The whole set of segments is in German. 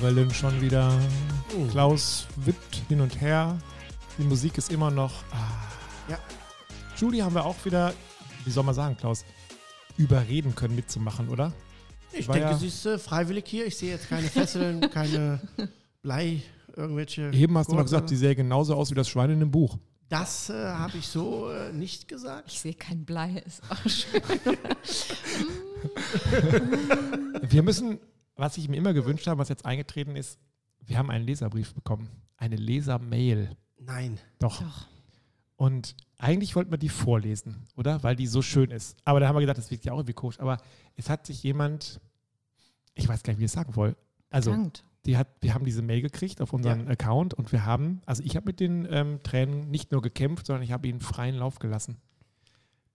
Grillen schon wieder. Klaus wippt hin und her. Die Musik ist immer noch. Ah. Ja. Julie haben wir auch wieder, wie soll man sagen, Klaus, überreden können mitzumachen, oder? Ich War denke, ja- sie ist äh, freiwillig hier. Ich sehe jetzt keine Fesseln, keine Blei, irgendwelche. Eben hast du noch Gurte. gesagt, die sähe genauso aus wie das Schwein in dem Buch. Das äh, habe ich so äh, nicht gesagt. Ich sehe kein Blei, ist auch schön. Wir müssen, was ich mir immer gewünscht habe, was jetzt eingetreten ist, wir haben einen Leserbrief bekommen. Eine Lesermail. Nein. Doch. Doch. Und eigentlich wollten wir die vorlesen, oder? Weil die so schön ist. Aber da haben wir gedacht, das wirkt ja auch irgendwie komisch. Aber es hat sich jemand, ich weiß gar nicht, wie ich es sagen soll. Also, Bedankt. die hat, wir haben diese Mail gekriegt auf unseren Ja. Account und wir haben, also ich habe mit den ähm, Tränen nicht nur gekämpft, sondern ich habe ihnen freien Lauf gelassen.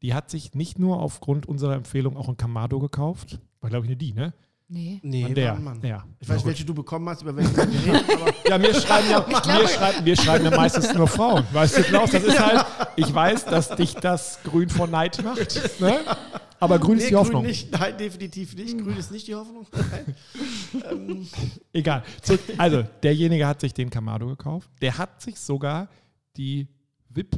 Die hat sich nicht nur aufgrund unserer Empfehlung auch ein Kamado gekauft, war glaube ich eine die, ne? Nee. Nee, der. Mann. Ja. Ich weiß, Ja, welche du bekommen hast, über welche wir reden, aber Ja, mir schreiben ja, mir schreiben, mir schreiben ja meistens nur Frauen. Weißt du, Klaus, das ist halt, ich weiß, dass dich das grün vor Neid macht. Ne? Aber grün ist nee, die Hoffnung. Grün nicht. Nein, definitiv nicht. Grün ist nicht die Hoffnung. Nein. ähm, Egal. So, also, derjenige hat sich den Kamado gekauft. Der hat sich sogar die VIP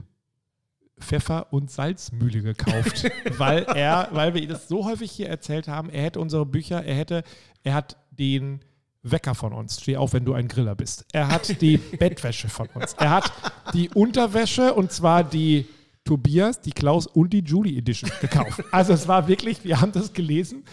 Pfeffer- und Salzmühle gekauft, weil er, weil wir das so häufig hier erzählt haben, er hätte unsere Bücher, er hätte, er hat den Wecker von uns, steh auf, wenn du ein Griller bist. Er hat die Bettwäsche von uns. Er hat die Unterwäsche und zwar die Tobias, die Klaus und die Julie Edition gekauft. Also es war wirklich, wir haben das gelesen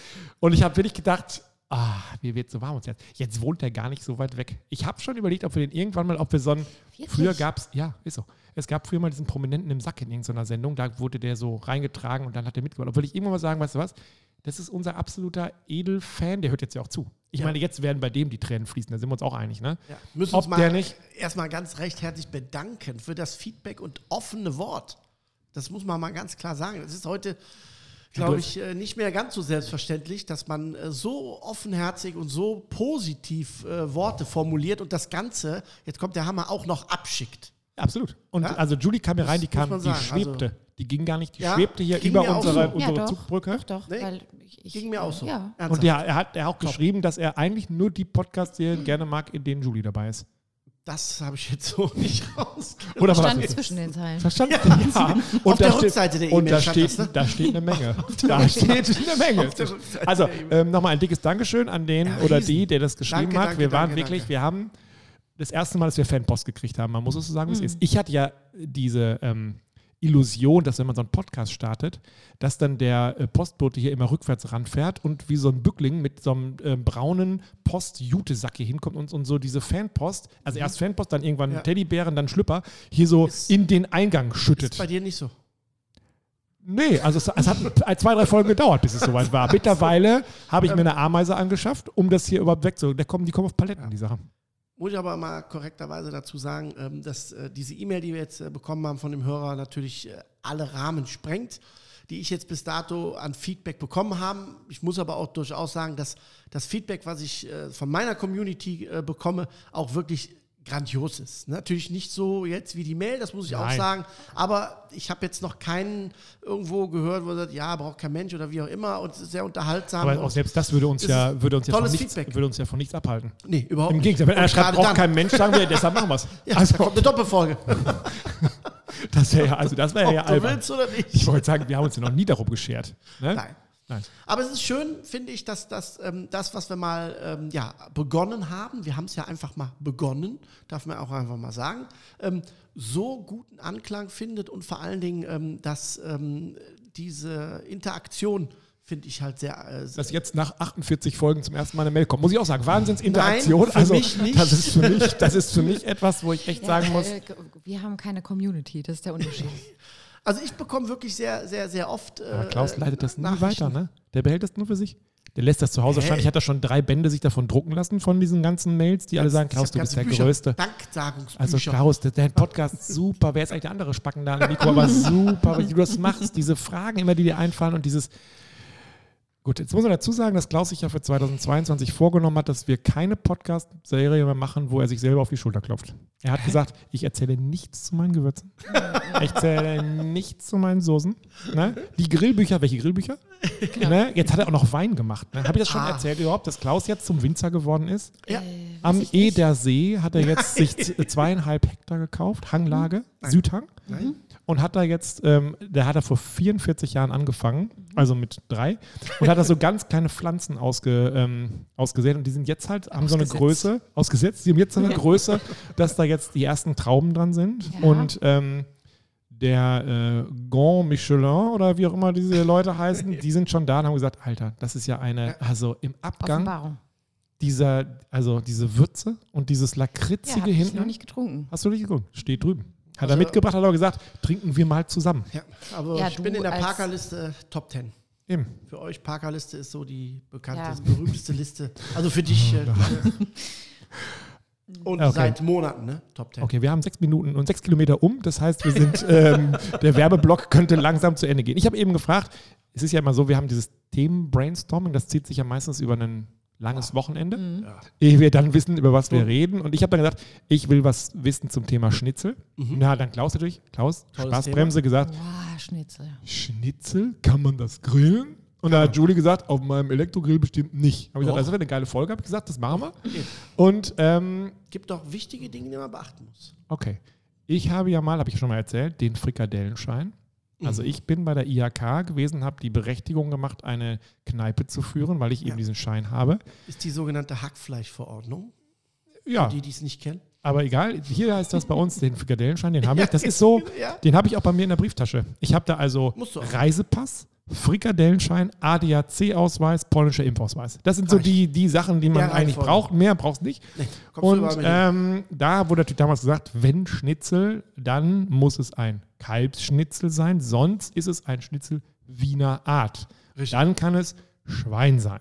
und ich habe wirklich gedacht, ah, mir wird so warm ums Herz. Jetzt wohnt er gar nicht so weit weg. Ich habe schon überlegt, ob wir den irgendwann mal, ob wir so einen, Wirklich? früher gab es, ja, ist so. Es gab früher mal diesen Prominenten im Sack in irgendeiner Sendung, da wurde der so reingetragen und dann hat er mitgemacht. Obwohl ich irgendwann mal sagen, weißt du was, das ist unser absoluter Edelfan, der hört jetzt ja auch zu. Ich Ja. meine, jetzt werden bei dem die Tränen fließen, da sind wir uns auch einig, ne? ja. Müssen Ob uns mal nicht- erstmal ganz recht herzlich bedanken für das Feedback und offene Wort. Das muss man mal ganz klar sagen. Das ist heute, glaube ich, äh, nicht mehr ganz so selbstverständlich, dass man äh, so offenherzig und so positiv äh, Worte formuliert und das Ganze, jetzt kommt der Hammer, auch noch abschickt. Absolut. Und Ja? also Julie kam hier rein, die kam, die sagen, schwebte. also- die ging gar nicht, die Ja, schwebte hier über unsere, so. unsere Ja, doch. Zugbrücke. Doch, doch. Nee, weil ich, ich, Ging mir auch so. Ja. Und ja, er hat, er hat auch geschrieben, dass er eigentlich nur die Podcast-Serien gerne mag, in denen Julie dabei ist. Das habe ich jetzt so nicht rausgekriegt. Oder Stand das zwischen den Zeilen. Verstanden? Ja. Auf der da steht- Rückseite der Und E-Mail da stand steht, das, ne? da steht eine Menge. Da steht eine Menge. Auf der Also, der ähm, nochmal ein dickes Dankeschön an den Ja, oder die, der das geschrieben Danke, hat. danke, wir waren danke, wirklich, danke. wir haben das erste Mal, dass wir Fanpost gekriegt haben. Man muss es so sagen, wie es Mhm. ist. Ich hatte ja diese ähm, Illusion, dass wenn man so einen Podcast startet, dass dann der äh, Postbote hier immer rückwärts ranfährt und wie so ein Bückling mit so einem äh, braunen Post-Jutesack hier hinkommt und, und so diese Fanpost, also erst Fanpost, dann irgendwann Mhm. Ja. Teddybären, dann Schlüpper, hier so Ist- in den Eingang schüttet. Ist bei dir nicht so. Nee, also es, es hat zwei, drei Folgen gedauert, bis es soweit war. Mittlerweile habe ich mir eine Ameise angeschafft, um das hier überhaupt wegzu. Da kommen, die kommen auf Paletten, die Sachen. Muss ich aber mal korrekterweise dazu sagen, ähm, dass äh, diese E-Mail, die wir jetzt äh, bekommen haben von dem Hörer, natürlich äh, alle Rahmen sprengt, die ich jetzt bis dato an Feedback bekommen habe. Ich muss aber auch durchaus sagen, dass das Feedback, was ich von meiner Community bekomme, auch wirklich grandios ist. Natürlich nicht so jetzt wie die Mail, das muss ich auch Nein. sagen, aber ich habe jetzt noch keinen irgendwo gehört, wo er sagt, ja, braucht kein Mensch oder wie auch immer und sehr unterhaltsam. Aber auch selbst das würde uns ja, würde uns ja, von nichts, Feedback. würde uns ja von nichts abhalten. nee, überhaupt Im nicht. Gegenteil, wenn einer Und schreibt, gerade braucht dann- kein Mensch, sagen wir, deshalb machen wir es. Ja, also, kommt eine Doppelfolge. das wäre ja, also das wäre ja albern. willst oder nicht. Ich wollte sagen, wir haben uns ja noch nie darum geschert. Ne? Nein. Nein. Aber es ist schön, finde ich, dass das, ähm, das was wir mal ähm, ja, begonnen haben, wir haben es ja einfach mal begonnen, darf man auch einfach mal sagen, ähm, so guten Anklang findet und vor allen Dingen, ähm, dass ähm, diese Interaktion, finde ich halt sehr, äh, Dass jetzt nach 48 Folgen zum ersten Mal eine Mail kommt, muss ich auch sagen. Wahnsinnsinteraktion. Nein, für also, mich nicht. Das ist für mich, das ist für mich etwas, wo ich echt sagen muss. äh, wir haben keine Community, das ist der Unterschied. Also ich bekomme wirklich sehr, sehr, sehr oft. Äh, Aber Klaus leitet das nie weiter, ne? Der behält das nur für sich. Der lässt das zu Hause Hä? wahrscheinlich, hat er schon drei Bände sich davon drucken lassen von diesen ganzen Mails, die alle sagen, Klaus, du bist der Bücher, Größte. Danksagungsbücher. Also Klaus, der, dein Podcast super. Wer ist eigentlich der andere Spacken da Mikro? Aber super, wie du das machst. Diese Fragen immer, die dir einfallen und dieses, Gut, jetzt muss man dazu sagen, dass Klaus sich ja für 2022 vorgenommen hat, dass wir keine Podcast-Serie mehr machen, wo er sich selber auf die Schulter klopft. Er hat gesagt, ich erzähle nichts zu meinen Gewürzen. Ich erzähle nichts zu meinen Soßen. Ne? Die Grillbücher, welche Grillbücher? Ne? Jetzt hat er auch noch Wein gemacht. Ne? Habe ich das schon Ah. erzählt überhaupt, dass Klaus jetzt zum Winzer geworden ist? Ja. Äh, Am. Edersee hat er jetzt sich zweieinhalb Hektar gekauft, Hanglage, Südhang. Nein. Und hat da jetzt, ähm, der hat er vor 44 Jahren angefangen, also mit drei, und hat da so ganz kleine Pflanzen ausge, ähm, ausgesät. Und die sind jetzt halt, haben so eine Ausgesetzt. Größe, ausgesetzt, die haben jetzt so eine Größe, dass da jetzt die ersten Trauben dran sind. Ja. Und ähm, der äh, Grand Michelin oder wie auch immer diese Leute heißen, die sind schon da und haben gesagt, Alter, das ist ja eine, also im Abgang Offenbarung. dieser, also diese Würze und dieses Ja, lakritzige ich hinten. noch nicht getrunken. Hast du nicht geguckt? Steht drüben. Hat Also- er mitgebracht, hat aber gesagt, trinken wir mal zusammen. Ja, aber Ja, ich bin in der Parkerliste Top 10. Eben. Für euch Parkerliste ist so die bekannteste, Ja. berühmteste Liste. Also für dich. Äh, und Okay. seit Monaten, ne? Top 10. Okay, wir haben sechs Minuten und sechs Kilometer um. Das heißt, wir sind, ähm, der Werbeblock könnte langsam zu Ende gehen. Ich habe eben gefragt, es ist ja immer so, wir haben dieses Themen-Brainstorming, das zieht sich ja meistens über ein langes Wochenende, Ja. ehe wir dann wissen, über was wir reden. Und ich habe dann gesagt, ich will was wissen zum Thema Schnitzel. Und da hat dann Klaus natürlich, Klaus, Tolles Spaßbremse gesagt, Boah, Schnitzel. Schnitzel, kann man das grillen? Und da hat Julie gesagt, auf meinem Elektrogrill bestimmt nicht. Habe ich gesagt, das wäre eine geile Folge, habe ich gesagt, das machen wir. Und ähm, Gibt doch wichtige Dinge, die man beachten muss. okay, ich habe ja mal, habe ich schon mal erzählt, den Frikadellenschein. Also ich bin bei der IHK gewesen, habe die Berechtigung gemacht, eine Kneipe zu führen, weil ich eben Ja. diesen Schein habe. Ist die sogenannte Hackfleischverordnung. Ja, Die, die es nicht kennen. aber egal, hier heißt das bei uns den Frikadellenschein, den habe ich. Das ist so, Ja. den habe ich auch bei mir in der Brieftasche. Ich habe da also. Reisepass, Frikadellenschein, ADAC-Ausweis, polnischer Impfausweis. Das sind so die, die Sachen, die man eigentlich braucht. Mehr brauchst nicht. Nee, Und ähm, da wurde natürlich damals gesagt, wenn Schnitzel, dann muss es ein Kalbsschnitzel sein, sonst ist es ein Schnitzel Wiener Art. Richtig. Dann kann es Schwein sein.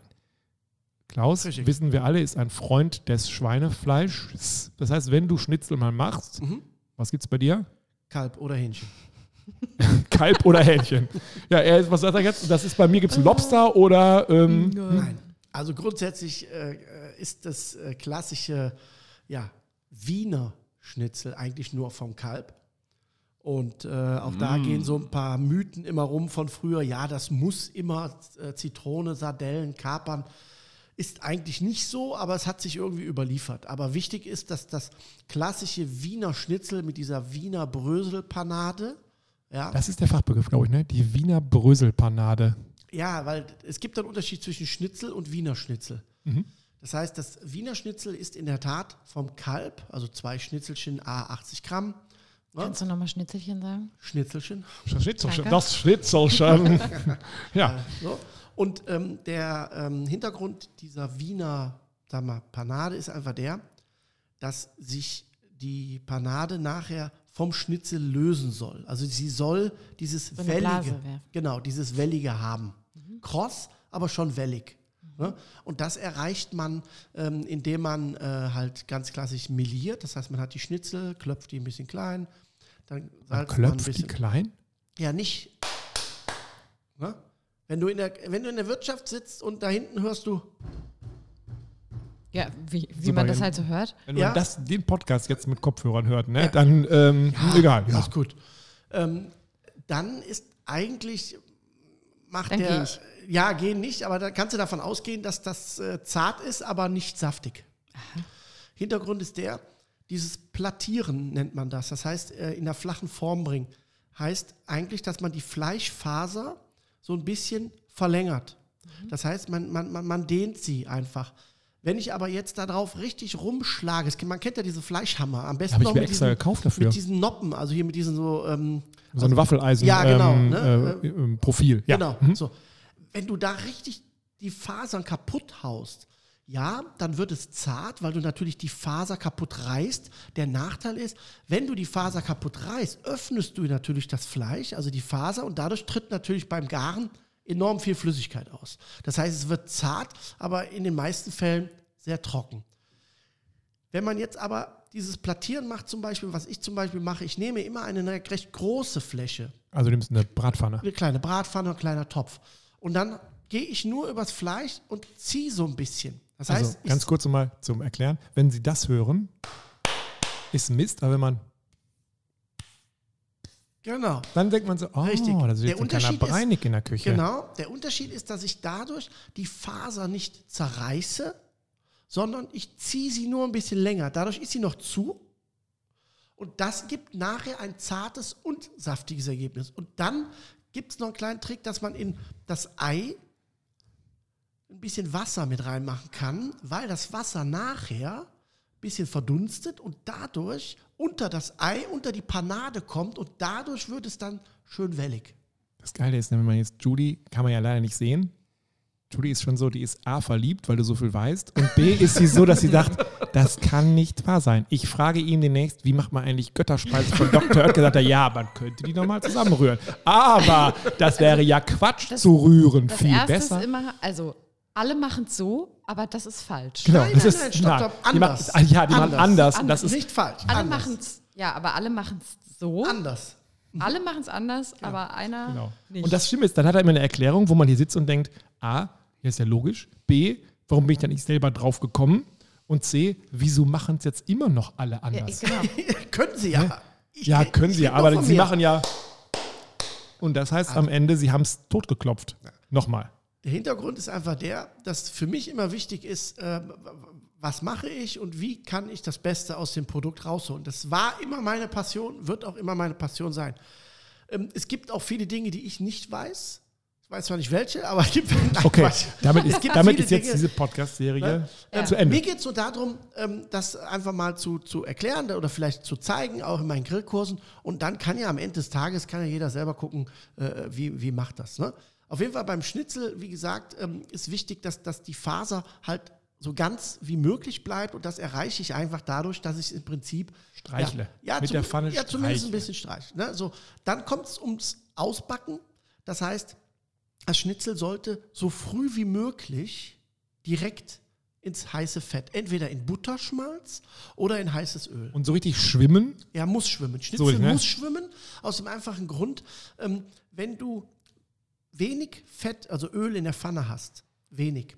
Klaus, Richtig. wissen wir alle, ist ein Freund des Schweinefleischs. Das heißt, wenn du Schnitzel mal machst, Mhm. was gibt es bei dir? Kalb oder Hähnchen. Kalb oder Hähnchen? Ja, er ist, was sagt er jetzt? Das ist bei mir gibt es Lobster oder ähm, Nein. Also grundsätzlich äh, äh, ist das äh, klassische ja, Wiener Schnitzel eigentlich nur vom Kalb. Und äh, auch da gehen so ein paar Mythen immer rum von früher. Ja, das muss immer äh, Zitrone, Sardellen, Kapern. Ist eigentlich nicht so, aber es hat sich irgendwie überliefert. Aber wichtig ist, dass das klassische Wiener Schnitzel mit dieser Wiener Bröselpanade, ja, das ist der Fachbegriff, glaube ich, ne? Die Wiener Bröselpanade. Ja, weil es gibt einen Unterschied zwischen Schnitzel und Wiener Schnitzel. Mhm. Das heißt, das Wiener Schnitzel ist in der Tat vom Kalb, also zwei Schnitzelchen, a 80 Gramm. Ne? Kannst du nochmal Schnitzelchen sagen? Schnitzelchen. Schnitzelchen, das Schnitzelchen. ja, So. Und ähm, der ähm, Hintergrund dieser Wiener sag mal, Panade ist einfach der, dass sich die Panade nachher vom Schnitzel lösen soll. Also sie soll dieses So wellige, genau, dieses wellige haben. Mhm. Kross, aber schon wellig. Ne? Und das erreicht man, ähm, indem man äh, halt ganz klassisch meliert. Das heißt, man hat die Schnitzel, klopft die ein bisschen klein, dann salzt man ein klopft die bisschen. klein. Ja, nicht. Ne? Wenn, du in der, wenn du in der Wirtschaft sitzt und da hinten hörst du, Ja, wie, wie man das ja. halt so hört. Wenn Ja. man das, den Podcast jetzt mit Kopfhörern hört, ne, dann ähm, egal. Ja. ist gut. Ähm, dann ist eigentlich, macht Dann der, geh ja, gehen nicht, aber da kannst du davon ausgehen, dass das äh, zart ist, aber nicht saftig. Hintergrund ist der, dieses Plattieren nennt man das. Das heißt, äh, in der flachen Form bringen. Heißt eigentlich, dass man die Fleischfaser so ein bisschen verlängert. Mhm. Das heißt, man, man, man, man dehnt sie einfach. Wenn ich aber jetzt darauf richtig rumschlage, es, man kennt ja diese Fleischhammer, am besten noch mit extra diesen, gekauft dafür. mit diesen Noppen, also hier mit diesen so, ähm, So ein Waffeleisen Ja, genau, ähm, ne? äh, ähm, Profil. Ja. Genau. Mhm. So. Wenn du da richtig die Fasern kaputt haust, ja, dann wird es zart, weil du natürlich die Faser kaputt reißt. Der Nachteil ist, wenn du die Faser kaputt reißt, öffnest du natürlich das Fleisch, also die Faser, und dadurch tritt natürlich beim Garen enorm viel Flüssigkeit aus. Das heißt, es wird zart, aber in den meisten Fällen sehr trocken. Wenn man jetzt aber dieses Plattieren macht, zum Beispiel, was ich zum Beispiel mache, ich nehme immer eine recht große Fläche, Also du nimmst eine Bratpfanne. eine kleine Bratpfanne, ein kleiner Topf. Und dann gehe ich nur übers Fleisch und ziehe so ein bisschen. Das Also heißt, ganz ich, kurz nochmal zum Erklären. Wenn Sie das hören, ist Mist, aber wenn man, genau. dann denkt man so, oh, Richtig. das ist Der jetzt ein kleiner Breinig in der Küche. Genau. Der Unterschied ist, dass ich dadurch die Faser nicht zerreiße, sondern ich ziehe sie nur ein bisschen länger. Dadurch ist sie noch zu. Und das gibt nachher ein zartes und saftiges Ergebnis. Und dann gibt es noch einen kleinen Trick, dass man in das Ei ein bisschen Wasser mit reinmachen kann, weil das Wasser nachher ein bisschen verdunstet und dadurch unter das Ei, unter die Panade kommt und dadurch wird es dann schön wellig. Das Geile ist, wenn man jetzt Judy, kann man ja leider nicht sehen. Judy ist schon so, die ist A, verliebt, weil du so viel weißt. Und B, ist sie so, dass sie sagt, das kann nicht wahr sein. Ich frage ihn demnächst, wie macht man eigentlich Götterspeise von Dr. Oetker? Sagt er, ja, man könnte die nochmal zusammenrühren. Aber das wäre ja Quatsch zu rühren. Das Viel erste besser. ist immer, also alle machen es so, aber das ist falsch. Genau, Nein, das nein, ist nein, stopp, nein, stopp, die anders. machen- ja, die machen Anders. anders. Das ist nicht falsch. Alle anders. machen es, ja, aber alle machen es so. anders. Alle machen es anders, aber einer Genau. nicht. Und das Schlimme ist, dann hat er immer eine Erklärung, wo man hier sitzt und denkt, A, hier ist ja logisch, B, warum bin ich da nicht selber drauf gekommen? Und C, wieso machen es jetzt immer noch alle ja, anders? genau. Können sie ja. Ich- Ja, ich- können sie ja, nur aber sie mir. machen ja. Und das heißt am Ende, sie haben es totgeklopft. Nochmal. Der Hintergrund ist einfach der, dass für mich immer wichtig ist, äh, was mache ich und wie kann ich das Beste aus dem Produkt rausholen. Das war immer meine Passion, wird auch immer meine Passion sein. Ähm, es gibt auch viele Dinge, die ich nicht weiß. Ich weiß zwar nicht welche, aber es gibt. Nein, Okay, Quatsch. damit Es ist, gibt damit ist jetzt Dinge- diese Podcast-Serie Ne? Ja. zu Ende. Mir geht es nur darum, ähm, das einfach mal zu, zu erklären oder vielleicht zu zeigen, auch in meinen Grillkursen. Und dann kann ja am Ende des Tages, kann ja jeder selber gucken, äh, wie, wie macht das. Ne? Auf jeden Fall beim Schnitzel, wie gesagt, ähm, ist wichtig, dass, dass die Faser halt so ganz wie möglich bleibt. Und das erreiche ich einfach dadurch, dass ich es im Prinzip Streichle. Ja, ja, Mit zum, der Pfanne ja zumindest ein streichle. bisschen streicheln. Ne? So, dann kommt es ums Ausbacken. Das heißt, das Schnitzel sollte so früh wie möglich direkt ins heiße Fett. Entweder in Butterschmalz oder in heißes Öl. Und so richtig schwimmen. Er muss schwimmen. Schnitzel So, ne? muss schwimmen, aus dem einfachen Grund, ähm, wenn du wenig Fett, also Öl in der Pfanne hast, wenig,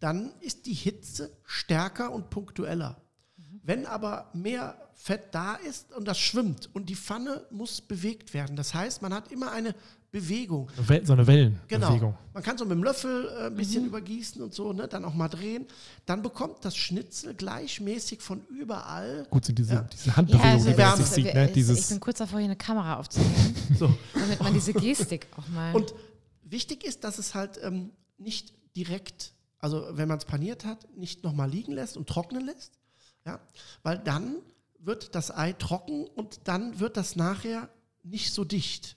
dann ist die Hitze stärker und punktueller. Wenn aber mehr Fett da ist und das schwimmt und die Pfanne muss bewegt werden, das heißt, man hat immer eine Bewegung. So eine Wellenbewegung. Genau. Man kann so mit dem Löffel äh, ein bisschen übergießen und so, ne, dann auch mal drehen. Dann bekommt das Schnitzel gleichmäßig von überall. Gut sind diese, Ja. diese Handbewegung, also, die man sieht. Ne? ich bin kurz davor, hier eine Kamera aufzunehmen, So. damit man diese Gestik auch mal. Und wichtig ist, dass es halt ähm, nicht direkt, also wenn man es paniert hat, nicht nochmal liegen lässt und trocknen lässt. Ja? Weil dann wird das Ei trocken und dann wird das nachher nicht so dicht.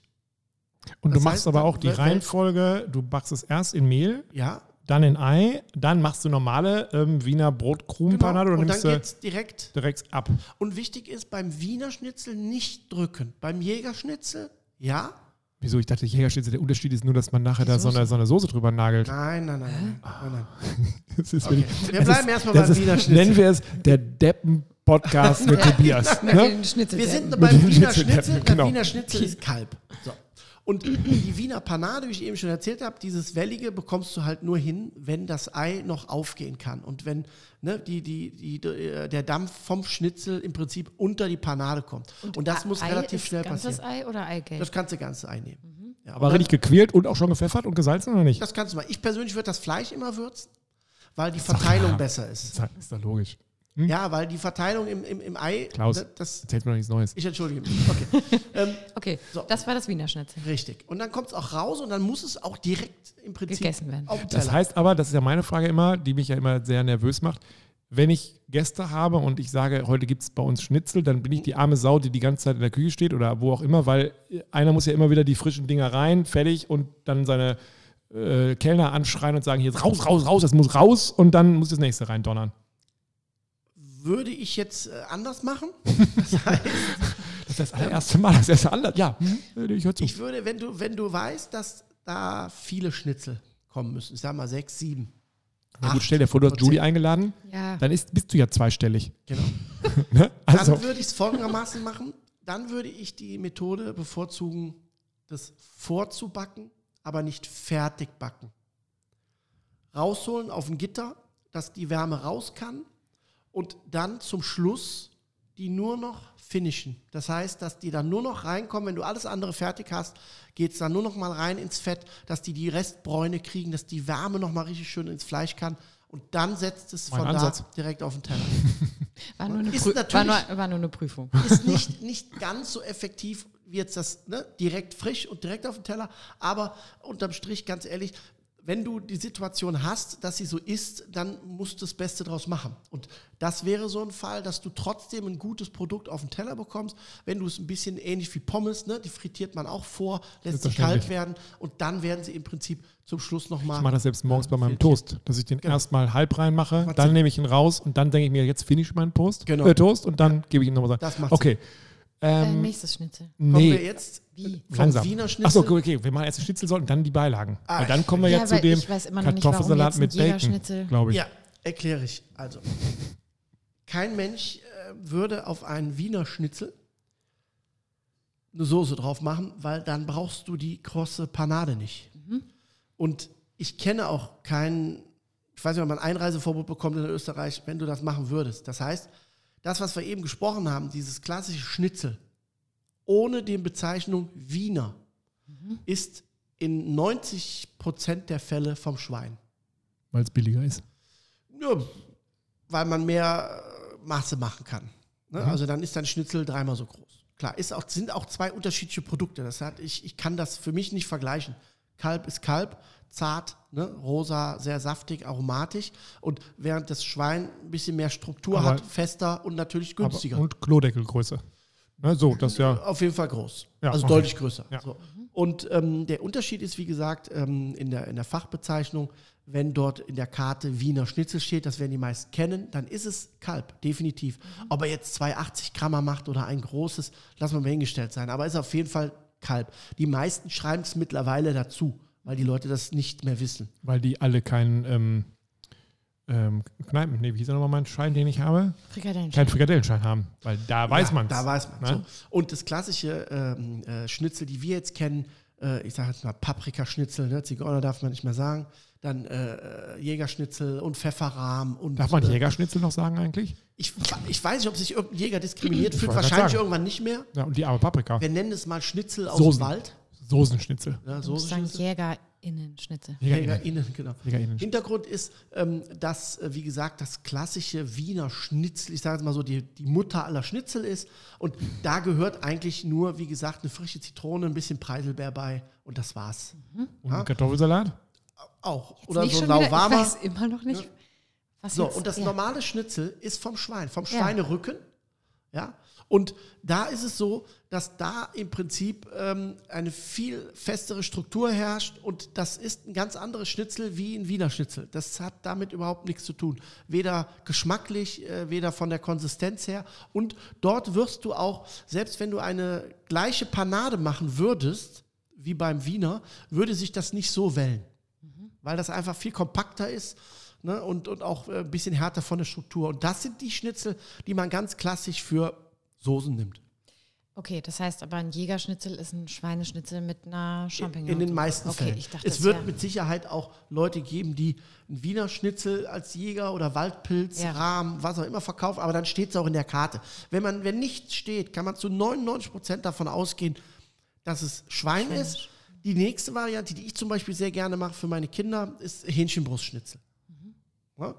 und du das machst heißt, aber auch die Reihenfolge, du backst es erst in Mehl, Ja, dann in Ei, dann machst du normale ähm, Wiener Brotkrumenpanade genau. oder Und dann nimmst du geht es direkt. direkt ab. Und wichtig ist beim Wiener Schnitzel nicht drücken. Beim Jägerschnitzel, ja. Wieso? Ich dachte, Jägerschnitzel, der Unterschied ist nur, dass man nachher da so eine, so eine Soße drüber nagelt. Nein, nein, nein. nein, nein, nein. Das ist Okay. wirklich- Wir bleiben erstmal beim Wiener Schnitzel. Nennen wir es der Deppen-Podcast mit Tobias. Ne? Wir sind beim Wiener Schnitzel, Schnitzel. genau. Der Wiener Schnitzel ist Kalb. So. Und die Wiener Panade, wie ich eben schon erzählt habe, dieses Wellige bekommst du halt nur hin, wenn das Ei noch aufgehen kann. Und wenn ne, die, die, die, äh, der Dampf vom Schnitzel im Prinzip unter die Panade kommt. Und, das muss Ei relativ ist schnell passieren. Ei oder Eigelb? Das kannst du ganz einnehmen. Ja, Aber und richtig gequält und auch schon gepfeffert und gesalzen oder nicht? Das kannst du mal. Ich persönlich würde das Fleisch immer würzen, weil die Verteilung ja. besser ist. Ist, ist doch logisch. Ja, weil die Verteilung im, im, im Ei, Klaus. ne, das, Erzählt mir noch nichts Neues. ich entschuldige mich. Okay. ähm, Okay, So. das war das Wiener Schnitzel. Richtig. Und dann kommt es auch raus und dann muss es auch direkt im Prinzip Gegessen werden. Das heißt aber, das ist ja meine Frage immer, die mich ja immer sehr nervös macht. Wenn ich Gäste habe und ich sage, heute gibt es bei uns Schnitzel, dann bin ich die arme Sau, die die ganze Zeit in der Küche steht oder wo auch immer, weil einer muss ja immer wieder die frischen Dinger rein, fertig und dann seine äh, Kellner anschreien und sagen, jetzt raus, raus, raus, das muss raus und dann muss das nächste rein donnern. Würde ich jetzt äh, anders machen? Das ist das allererste Mal, das erste anders. Ja, hm, ich höre zu. Ich würde, wenn du, wenn du weißt, dass da viele Schnitzel kommen müssen, ich sag mal sechs, sieben. Na gut, acht, stell dir vor, du hast. Julie eingeladen, Ja. dann ist, bist du ja zweistellig. Genau. Ne? Dann Also, würde ich es folgendermaßen machen. Dann würde ich die Methode bevorzugen, das vorzubacken, aber nicht fertig backen. rausholen auf ein Gitter, dass die Wärme raus kann und dann zum Schluss die nur noch finishen. Das heißt, dass die dann nur noch reinkommen, wenn du alles andere fertig hast, geht es dann nur noch mal rein ins Fett, dass die die Restbräune kriegen, dass die Wärme noch mal richtig schön ins Fleisch kann und dann setzt es Mein von Ansatz. da direkt auf den Teller. War nur war nur, war nur eine Prüfung. Ist nicht, nicht ganz so effektiv wie jetzt das ne, direkt frisch und direkt auf den Teller, aber unterm Strich ganz ehrlich, wenn du die Situation hast, dass sie so ist, dann musst du das Beste draus machen. Und das wäre so ein Fall, dass du trotzdem ein gutes Produkt auf den Teller bekommst, wenn du es ein bisschen ähnlich wie Pommes, ne, die frittiert man auch vor, lässt sie kalt werden und dann werden sie im Prinzip zum Schluss nochmal. Ich mache das selbst morgens bei meinem. Toast, dass ich den Genau. erstmal halb reinmache, dann Sinn. nehme ich ihn raus und dann denke ich mir, jetzt finish ich meinen Toast, Genau. äh, Toast und dann gebe ich ihn nochmal Das macht Okay. Äh, Ähm, nächstes Schnitzel. Kommen wir nee, jetzt Wie? vom langsam. Wiener Schnitzel. Achso, okay, wir machen erst den Schnitzel und dann die Beilagen. Ah, Weil dann kommen wir Ja, jetzt zu dem Kartoffelsalat mit Bacon, glaube ich. Ja, erkläre ich. Also, kein Mensch äh, würde auf einen Wiener Schnitzel eine Soße drauf machen, weil dann brauchst du die krosse Panade nicht. Und ich kenne auch keinen, ich weiß nicht, ob man ein Einreiseverbot bekommt in Österreich, wenn du das machen würdest. Das heißt, das, was wir eben gesprochen haben, dieses klassische Schnitzel, ohne die Bezeichnung Wiener, ist in 90 Prozent der Fälle vom Schwein. Weil es billiger ist. Ja, weil man mehr äh, Masse machen kann. Ne? Also dann ist dein Schnitzel dreimal so groß. Klar, ist auch, sind auch zwei unterschiedliche Produkte. Das hat, ich, ich kann das für mich nicht vergleichen. Kalb ist Kalb, zart, ne? rosa, sehr saftig, aromatisch. Und während das Schwein ein bisschen mehr Struktur Aber- hat, fester und natürlich günstiger. Aber, und Klodeckelgröße. Ne, so, das ja. Auf jeden Fall groß. Ja, also okay. deutlich größer. Ja. So. Und ähm, der Unterschied ist, wie gesagt, ähm, in, der, in der Fachbezeichnung, wenn dort in der Karte Wiener Schnitzel steht, das werden die meisten kennen, dann ist es Kalb, definitiv. Ob er jetzt 280 Grammer macht oder ein großes, lassen wir mal hingestellt sein. Aber ist auf jeden Fall Kalb. Die meisten schreiben es mittlerweile dazu, weil die Leute das nicht mehr wissen. Weil die alle keinen ähm, ähm, Kneipen, nee, wie hieß er nochmal mein Schein, den ich habe? Frikadellen. Keinen Frikadellenschein haben. Weil da weiß ja, man Da weiß man Ne? so. Und das klassische ähm, äh, Schnitzel, die wir jetzt kennen, äh, ich sage jetzt mal Paprikaschnitzel, ne? Zigeuner darf man nicht mehr sagen, dann äh, äh, Jägerschnitzel und Pfefferrahm. Und, Darf man äh, Jägerschnitzel noch sagen eigentlich? ich, ich weiß nicht, ob sich irgendein Jäger diskriminiert Ich fühlt, wahrscheinlich irgendwann nicht mehr. Ja, und die arme Paprika. Wir nennen es mal Schnitzel aus Soßen. dem Wald. Soßenschnitzel. Ja, Soßenschnitzel. JägerInnen-Schnitzel. Jägerinnen. Genau. Jägerinnen. Hintergrund ist, ähm, dass, äh, wie gesagt, das klassische Wiener Schnitzel, ich sage jetzt mal so, die, die Mutter aller Schnitzel ist. Und da gehört eigentlich nur, wie gesagt, eine frische Zitrone, ein bisschen Preiselbeer bei und das war's. Und Ja. Kartoffelsalat? Auch. Jetzt Oder so schon wieder- Ich lauwarmer. weiß immer noch nicht, was So, jetzt, und das ja. normale Schnitzel ist vom Schwein, vom. Schweinerücken. Ja. Und da ist es so, dass da im Prinzip ähm, eine viel festere Struktur herrscht und das ist ein ganz anderes Schnitzel wie ein Wiener Schnitzel. Das hat damit überhaupt nichts zu tun. Weder geschmacklich, äh, weder von der Konsistenz her. Und dort wirst du auch, selbst wenn du eine gleiche Panade machen würdest, wie beim Wiener, würde sich das nicht so wellen weil das einfach viel kompakter ist ne, und, und auch äh, ein bisschen härter von der Struktur. Und das sind die Schnitzel, die man ganz klassisch für Soßen nimmt. Okay, das heißt aber ein Jägerschnitzel ist ein Schweineschnitzel mit einer Champignon. In den meisten okay, Fällen. Ich dachte, es wird wär- mit Sicherheit auch Leute geben, die einen Wiener Schnitzel als Jäger oder Waldpilz, Ja. Rahmen, was auch immer verkaufen, aber dann steht es auch in der Karte. Wenn, man, wenn nichts steht, kann man zu 99 Prozent davon ausgehen, dass es Schwein Schwein ist. Die nächste Variante, die ich zum Beispiel sehr gerne mache für meine Kinder, ist Hähnchenbrustschnitzel. Ja?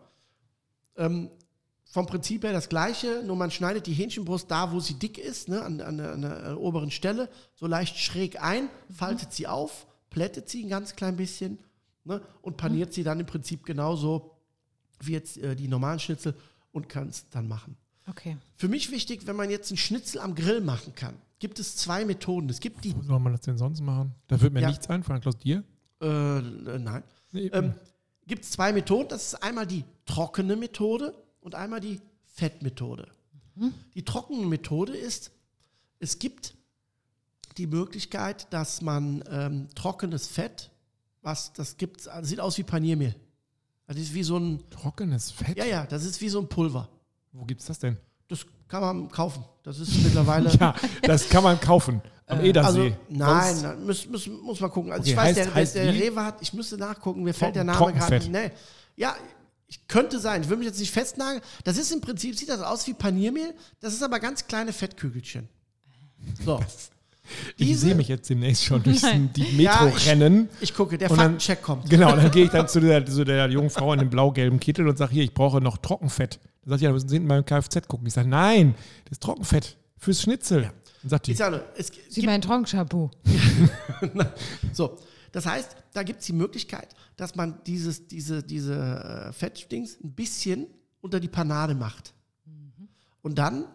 Ähm, vom Prinzip her das gleiche, nur man schneidet die Hähnchenbrust da, wo sie dick ist, ne, an, an, der- an der äh, oberen Stelle, so leicht schräg ein, faltet sie auf, plättet sie ein ganz klein bisschen ne, und paniert sie dann im Prinzip genauso wie jetzt äh, die normalen Schnitzel und kann es dann machen. Okay. Für mich wichtig, wenn man jetzt einen Schnitzel am Grill machen kann, gibt es zwei Methoden. Es gibt die, Wo soll man das denn sonst machen? Da wird mir Ja. nichts einfallen. Klaus, dir? äh, äh, nein, Nee, ähm, gibt es zwei Methoden. Das ist einmal die trockene Methode und einmal die Fettmethode. Die trockene Methode ist, es gibt die Möglichkeit, dass man ähm, trockenes Fett, was das gibt, also sieht aus wie Paniermehl. Das ist wie so ein, Trockenes Fett? ja, ja, das ist wie so ein Pulver. Wo gibt's das denn? Das kann man kaufen. Das ist mittlerweile. Ja, das kann man kaufen. Am Edersee. Also, nein, Sonst- muss, muss, muss man gucken. Also Okay, ich weiß, heißt- der, der, heißt der? Rewe hat, ich müsste nachgucken, mir fällt der Name gerade nicht. Nee. Ja, ich könnte sein. Ich will mich jetzt nicht festnageln. Das ist im Prinzip, sieht das aus wie Paniermehl. Das ist aber ganz kleine Fettkügelchen. So. ich sehe mich jetzt demnächst schon durch die Ja, Metro ich- rennen. Ich gucke, der Faktencheck kommt. Genau, dann gehe ich dann zu der, zu der jungen Frau in dem blau-gelben Kittel und sage, hier, ich brauche noch Trockenfett. Dann sagt sie, ja, da müssen Sie hinten beim Kfz gucken. Ich sage, nein, das ist Trockenfett fürs Schnitzel. Dann sagt die, Ich sage, es Sie gibt meinen Trockenshampoo. So, das heißt, da gibt es die Möglichkeit, dass man dieses, diese, diese äh, Fettdings ein bisschen unter die Panade macht. Und dann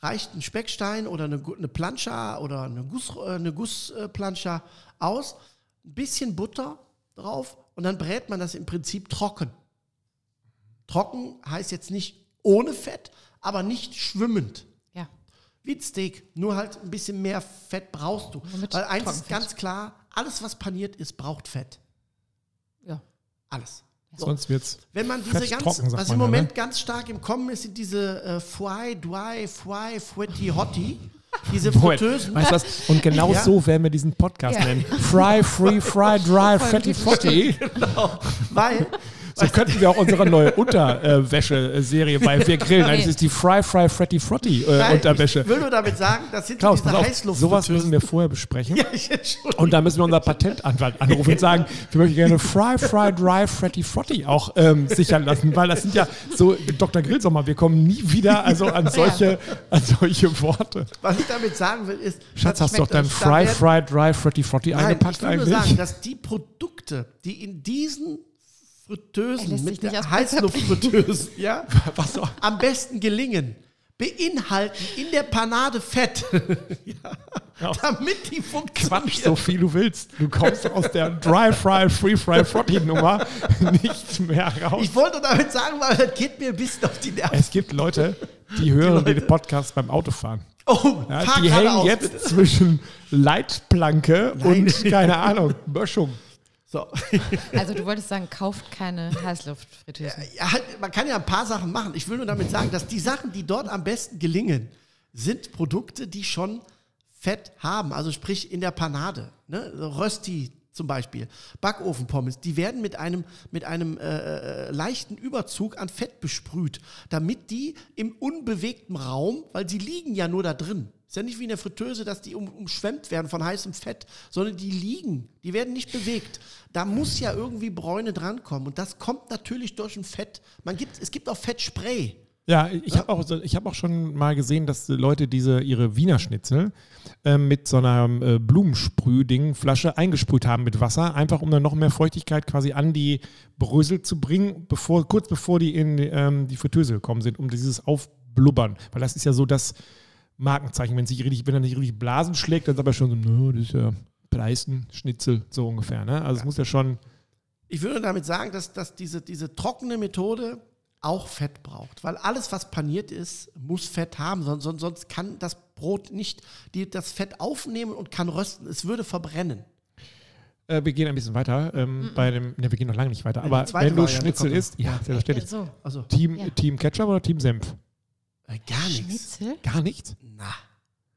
reicht ein Speckstein oder eine, eine Plancha oder eine, Guss, äh, eine Gussplancha aus, ein bisschen Butter drauf und dann brät man das im Prinzip trocken. Trocken heißt jetzt nicht ohne Fett, aber nicht schwimmend. Ja. Wie ein Steak, nur halt ein bisschen mehr Fett brauchst du. Nur mit Weil eins ist ganz klar, alles was paniert ist, braucht Fett. Ja. Alles. So. sonst wird's. Wenn man diese Fett ganz, trocken, was im man ja, Moment ne? ganz stark im Kommen ist, sind diese äh, Fry, Dry, Fry, Fwetty, Hotty. Diese Moment, Fritteusen. weißt du was? Und genau Ja. so werden wir diesen Podcast Ja. nennen. Fry, free, fry, dry, fatty, fatty. Weil, So könnten wir auch unsere neue Unterwäsche-Serie bei Wir Grillen. Das Nee. ist die Fry, Fry, Fratty, Frotty äh, nein, Unterwäsche. ich will nur damit sagen, das sind Klaus, diese Heißluft. sowas müssen wir vorher besprechen. Ja. Und da müssen wir unser Patentanwalt anrufen und sagen, wir möchten gerne Fry, Fry, Dry, Fratty, Frotty auch ähm, sichern lassen, weil das sind ja so, Dr. Grillsommer, wir kommen nie wieder also an solche, an solche Worte. Was ich damit sagen will, ist. Schatz, hast du doch dein Fry, Fry, Dry, Fratty, Frotty Nein, eingepackt ich will nur eigentlich? sagen, dass die Produkte, die in diesen Fritteusen mit Heißluftfritteusen, ja, Was so? am besten gelingen, beinhalten in der Panade Fett, ja, damit die funktionieren. Quatsch, so viel du willst. Du kommst aus der Dry Fry, Free Fry, Frotty Nummer nicht mehr raus. Ich wollte damit sagen, weil das geht mir ein bisschen auf die Nerven. Es gibt Leute, die hören Leute- den Podcast beim Autofahren. Oh, Ja, fahr die hängen jetzt bitte. zwischen Leitplanke Nein. und, keine Ahnung, Böschung. So. Also du wolltest sagen, kauft keine Heißluftfritteusen. Ja, halt, man kann ja ein paar Sachen machen. Ich will nur damit sagen, dass die Sachen, die dort am besten gelingen, sind Produkte, die schon Fett haben. Also sprich in der Panade. Ne? Rösti zum Beispiel, Backofenpommes, die werden mit einem, mit einem äh, äh, leichten Überzug an Fett besprüht, damit die im unbewegten Raum, weil sie liegen ja nur da drin. Ist ja nicht wie in der Fritteuse, dass die um, umschwemmt werden von heißem Fett, sondern die liegen, die werden nicht bewegt. Da muss ja irgendwie Bräune drankommen und das kommt natürlich durch ein Fett. Man gibt, es gibt auch Fettspray. Ja, ich habe auch, hab auch schon mal gesehen, dass Leute diese ihre Wiener Schnitzel ähm, mit so einer äh, Blumensprühding Flasche eingesprüht haben mit Wasser, einfach um dann noch mehr Feuchtigkeit quasi an die Brösel zu bringen, bevor, kurz bevor die in ähm, die Fritteuse gekommen sind, um dieses Aufblubbern. Weil das ist ja so das Markenzeichen. Wenn, sich richtig, wenn er nicht richtig Blasen schlägt, dann ist aber schon so, "Nö, das ist ja Pleistenschnitzel, so ungefähr. Ne? Also es muss ja schon. Ich würde damit sagen, dass, dass diese, diese trockene Methode auch Fett braucht. Weil alles, was paniert ist, muss Fett haben. Sonst, sonst, sonst kann das Brot nicht die, das Fett aufnehmen und kann rösten. Es würde verbrennen. Äh, wir gehen ein bisschen weiter. Ähm, bei dem, ne, wir gehen noch lange nicht weiter. Ja, Aber die zweite wenn du Variante Schnitzel isst, ja, selbstverständlich. so. Also Team, Ja. Team Ketchup oder Team Senf? äh, gar nichts. Schnitzel? Gar nichts? Na.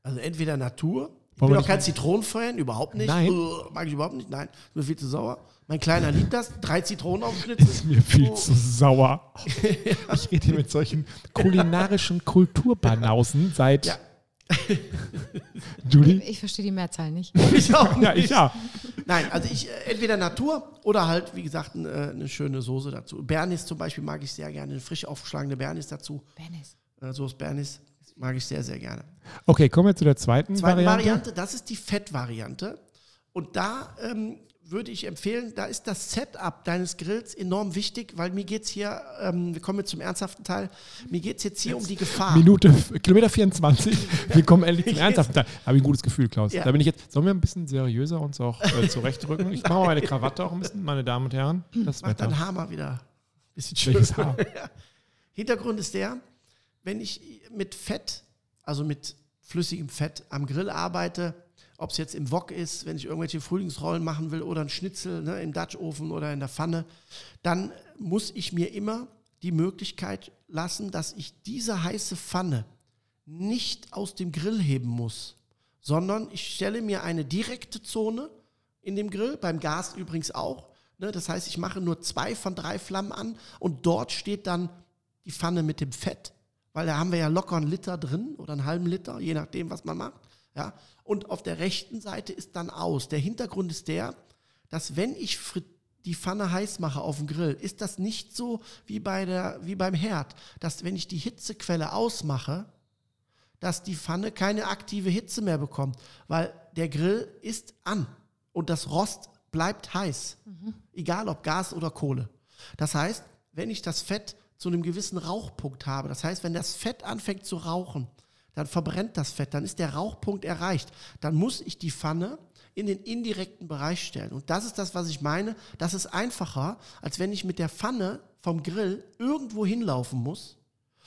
Also entweder Natur. Ich bin wir auch kein Zitronenfan, überhaupt nicht. Nein. Uh, mag ich überhaupt nicht. Nein, ist mir viel zu sauer. Mein Kleiner liebt das. Drei Zitronen auf dem Schnitzel. Ist mir viel Oh. zu sauer. Ich rede hier mit solchen kulinarischen Kulturbanausen seit. Ja. Julie? Ich verstehe die Mehrzahl nicht. Ich auch nicht. Ja, ich ja. Nein, also ich äh, entweder Natur oder halt, wie gesagt, ein, äh, eine schöne Soße dazu. Bernis zum Beispiel mag ich sehr gerne. Eine frisch aufgeschlagene Bernis dazu. Dennis. Äh, Soße Bernis mag ich sehr, sehr gerne. Okay, kommen wir zu der zweiten, Zweite Variante. Variante, das ist die Fettvariante. Und da ähm, würde ich empfehlen, da ist das Setup deines Grills enorm wichtig, weil mir geht es hier, ähm, wir kommen jetzt zum ernsthaften Teil, mir geht es jetzt hier um die Gefahr. Minute, Kilometer 24. Wir kommen endlich zum ernsthaften Teil. Habe ich ein gutes Gefühl, Klaus. Ja. Da bin ich jetzt. Sollen wir ein bisschen seriöser uns auch äh, zurechtrücken? Ich mache mal meine Krawatte auch ein bisschen, meine Damen und Herren. Das Mach Wetter. dein Haar mal wieder ein bisschen schön. Welches Haar? Hintergrund ist der, wenn ich mit Fett, also mit flüssigem Fett am Grill arbeite, ob es jetzt im Wok ist, wenn ich irgendwelche Frühlingsrollen machen will oder ein Schnitzel ne, im Dutch-Ofen oder in der Pfanne, dann muss ich mir immer die Möglichkeit lassen, dass ich diese heiße Pfanne nicht aus dem Grill heben muss, sondern ich stelle mir eine direkte Zone in dem Grill, beim Gas übrigens auch. Ne? Das heißt, ich mache nur zwei von drei Flammen an und dort steht dann die Pfanne mit dem Fett, weil da haben wir ja locker einen Liter drin oder einen halben Liter, je nachdem, was man macht. Ja? Und auf der rechten Seite ist dann aus. Der Hintergrund ist der, dass wenn ich die Pfanne heiß mache auf dem Grill, ist das nicht so wie, bei der, wie beim Herd, dass wenn ich die Hitzequelle ausmache, dass die Pfanne keine aktive Hitze mehr bekommt, weil der Grill ist an und das Rost bleibt heiß, mhm. egal ob Gas oder Kohle. Das heißt, wenn ich das Fett zu einem gewissen Rauchpunkt habe, das heißt, wenn das Fett anfängt zu rauchen, dann verbrennt das Fett, dann ist der Rauchpunkt erreicht. Dann muss ich die Pfanne in den indirekten Bereich stellen. Und das ist das, was ich meine. Das ist einfacher, als wenn ich mit der Pfanne vom Grill irgendwo hinlaufen muss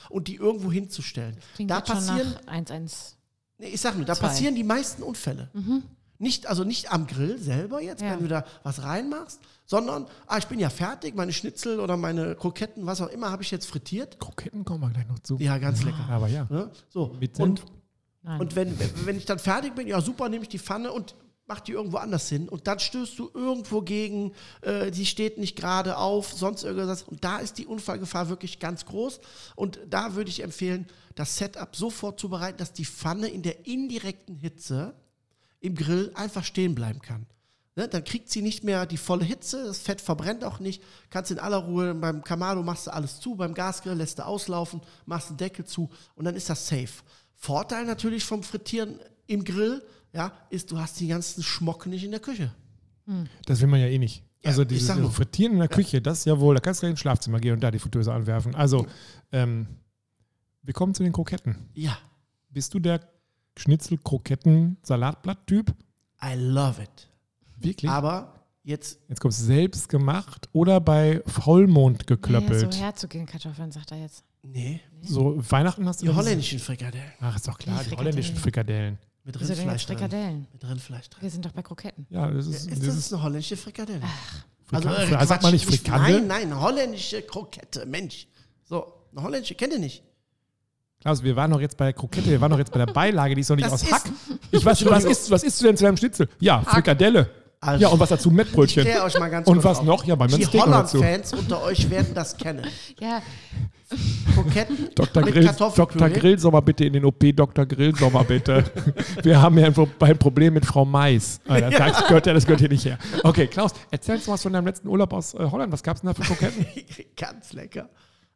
und die irgendwo hinzustellen. Da passieren 1, 1, nee, ich sag nur, da zwei. passieren die meisten Unfälle. Mhm. Nicht, also nicht am Grill selber jetzt, ja. wenn du da was reinmachst, sondern, ah, ich bin ja fertig, meine Schnitzel oder meine Kroketten, was auch immer, habe ich jetzt frittiert. Kroketten kommen wir gleich noch zu. Ja, ganz lecker. Aber ja. ja so. Mit und, und wenn, wenn ich dann fertig bin, ja super, nehme ich die Pfanne und mach die irgendwo anders hin und dann stößt du irgendwo gegen, äh, die steht nicht gerade auf, sonst irgendwas. Und da ist die Unfallgefahr wirklich ganz groß. Und da würde ich empfehlen, das Setup so vorzubereiten, dass die Pfanne in der indirekten Hitze im Grill einfach stehen bleiben kann. Ne? Dann kriegt sie nicht mehr die volle Hitze, das Fett verbrennt auch nicht, kannst in aller Ruhe, beim Kamado machst du alles zu, beim Gasgrill lässt du auslaufen, machst den Deckel zu und dann ist das safe. Vorteil natürlich vom Frittieren im Grill, ja, ist, du hast die ganzen Schmock nicht in der Küche. Hm. Das will man ja eh nicht. Ja, also dieses Frittieren in der Küche, ja. das ist ja wohl, da kannst du gleich ins Schlafzimmer gehen und da die Fritteuse anwerfen. Also, ähm, wir kommen zu den Kroketten. Ja. Bist du der Schnitzel-Kroketten-Salatblatt-Typ? I love it. Wirklich? Aber jetzt. Jetzt kommst du selbst gemacht oder bei Vollmond geklöppelt? Nee, so herzogehen Kartoffeln, sagt er jetzt. Nee. So Weihnachten hast du. Die holländischen Frikadellen. Ach, ist doch klar, die, die holländischen Frikadellen. Mit Rindfleisch drin. Frikadellen. Mit Rindfleisch drin. Wir sind doch bei Kroketten. Ja, das ist, ja, ist das, ist eine holländische Frikadelle. Ach. Also, äh, sagt man nicht Frikandel? Nein, nein, holländische Krokette, Mensch. So, eine holländische, kennt ihr nicht? Klaus, wir waren noch jetzt bei der Krokette, wir waren noch jetzt bei der Beilage, die ist noch nicht das aus Hack. Ich weiß was isst, was isst du denn zu deinem Schnitzel? Ja, Frikadelle. Also, ja, und was dazu? Mettbrötchen. Ich euch mal ganz Und was auf. noch? Ja, bei mir Die Holland-Fans unter euch werden das kennen. Ja. Kroketten Dr. Grill, Dr. Grillsommer bitte in den OP, Dr. Grillsommer bitte. Wir haben ja ein Problem mit Frau Mais. Ah, das, ja. gehört ja, das gehört hier nicht her. Okay, Klaus, erzähl uns was von deinem letzten Urlaub aus äh, Holland. Was gab es denn da für Kroketten? ganz lecker.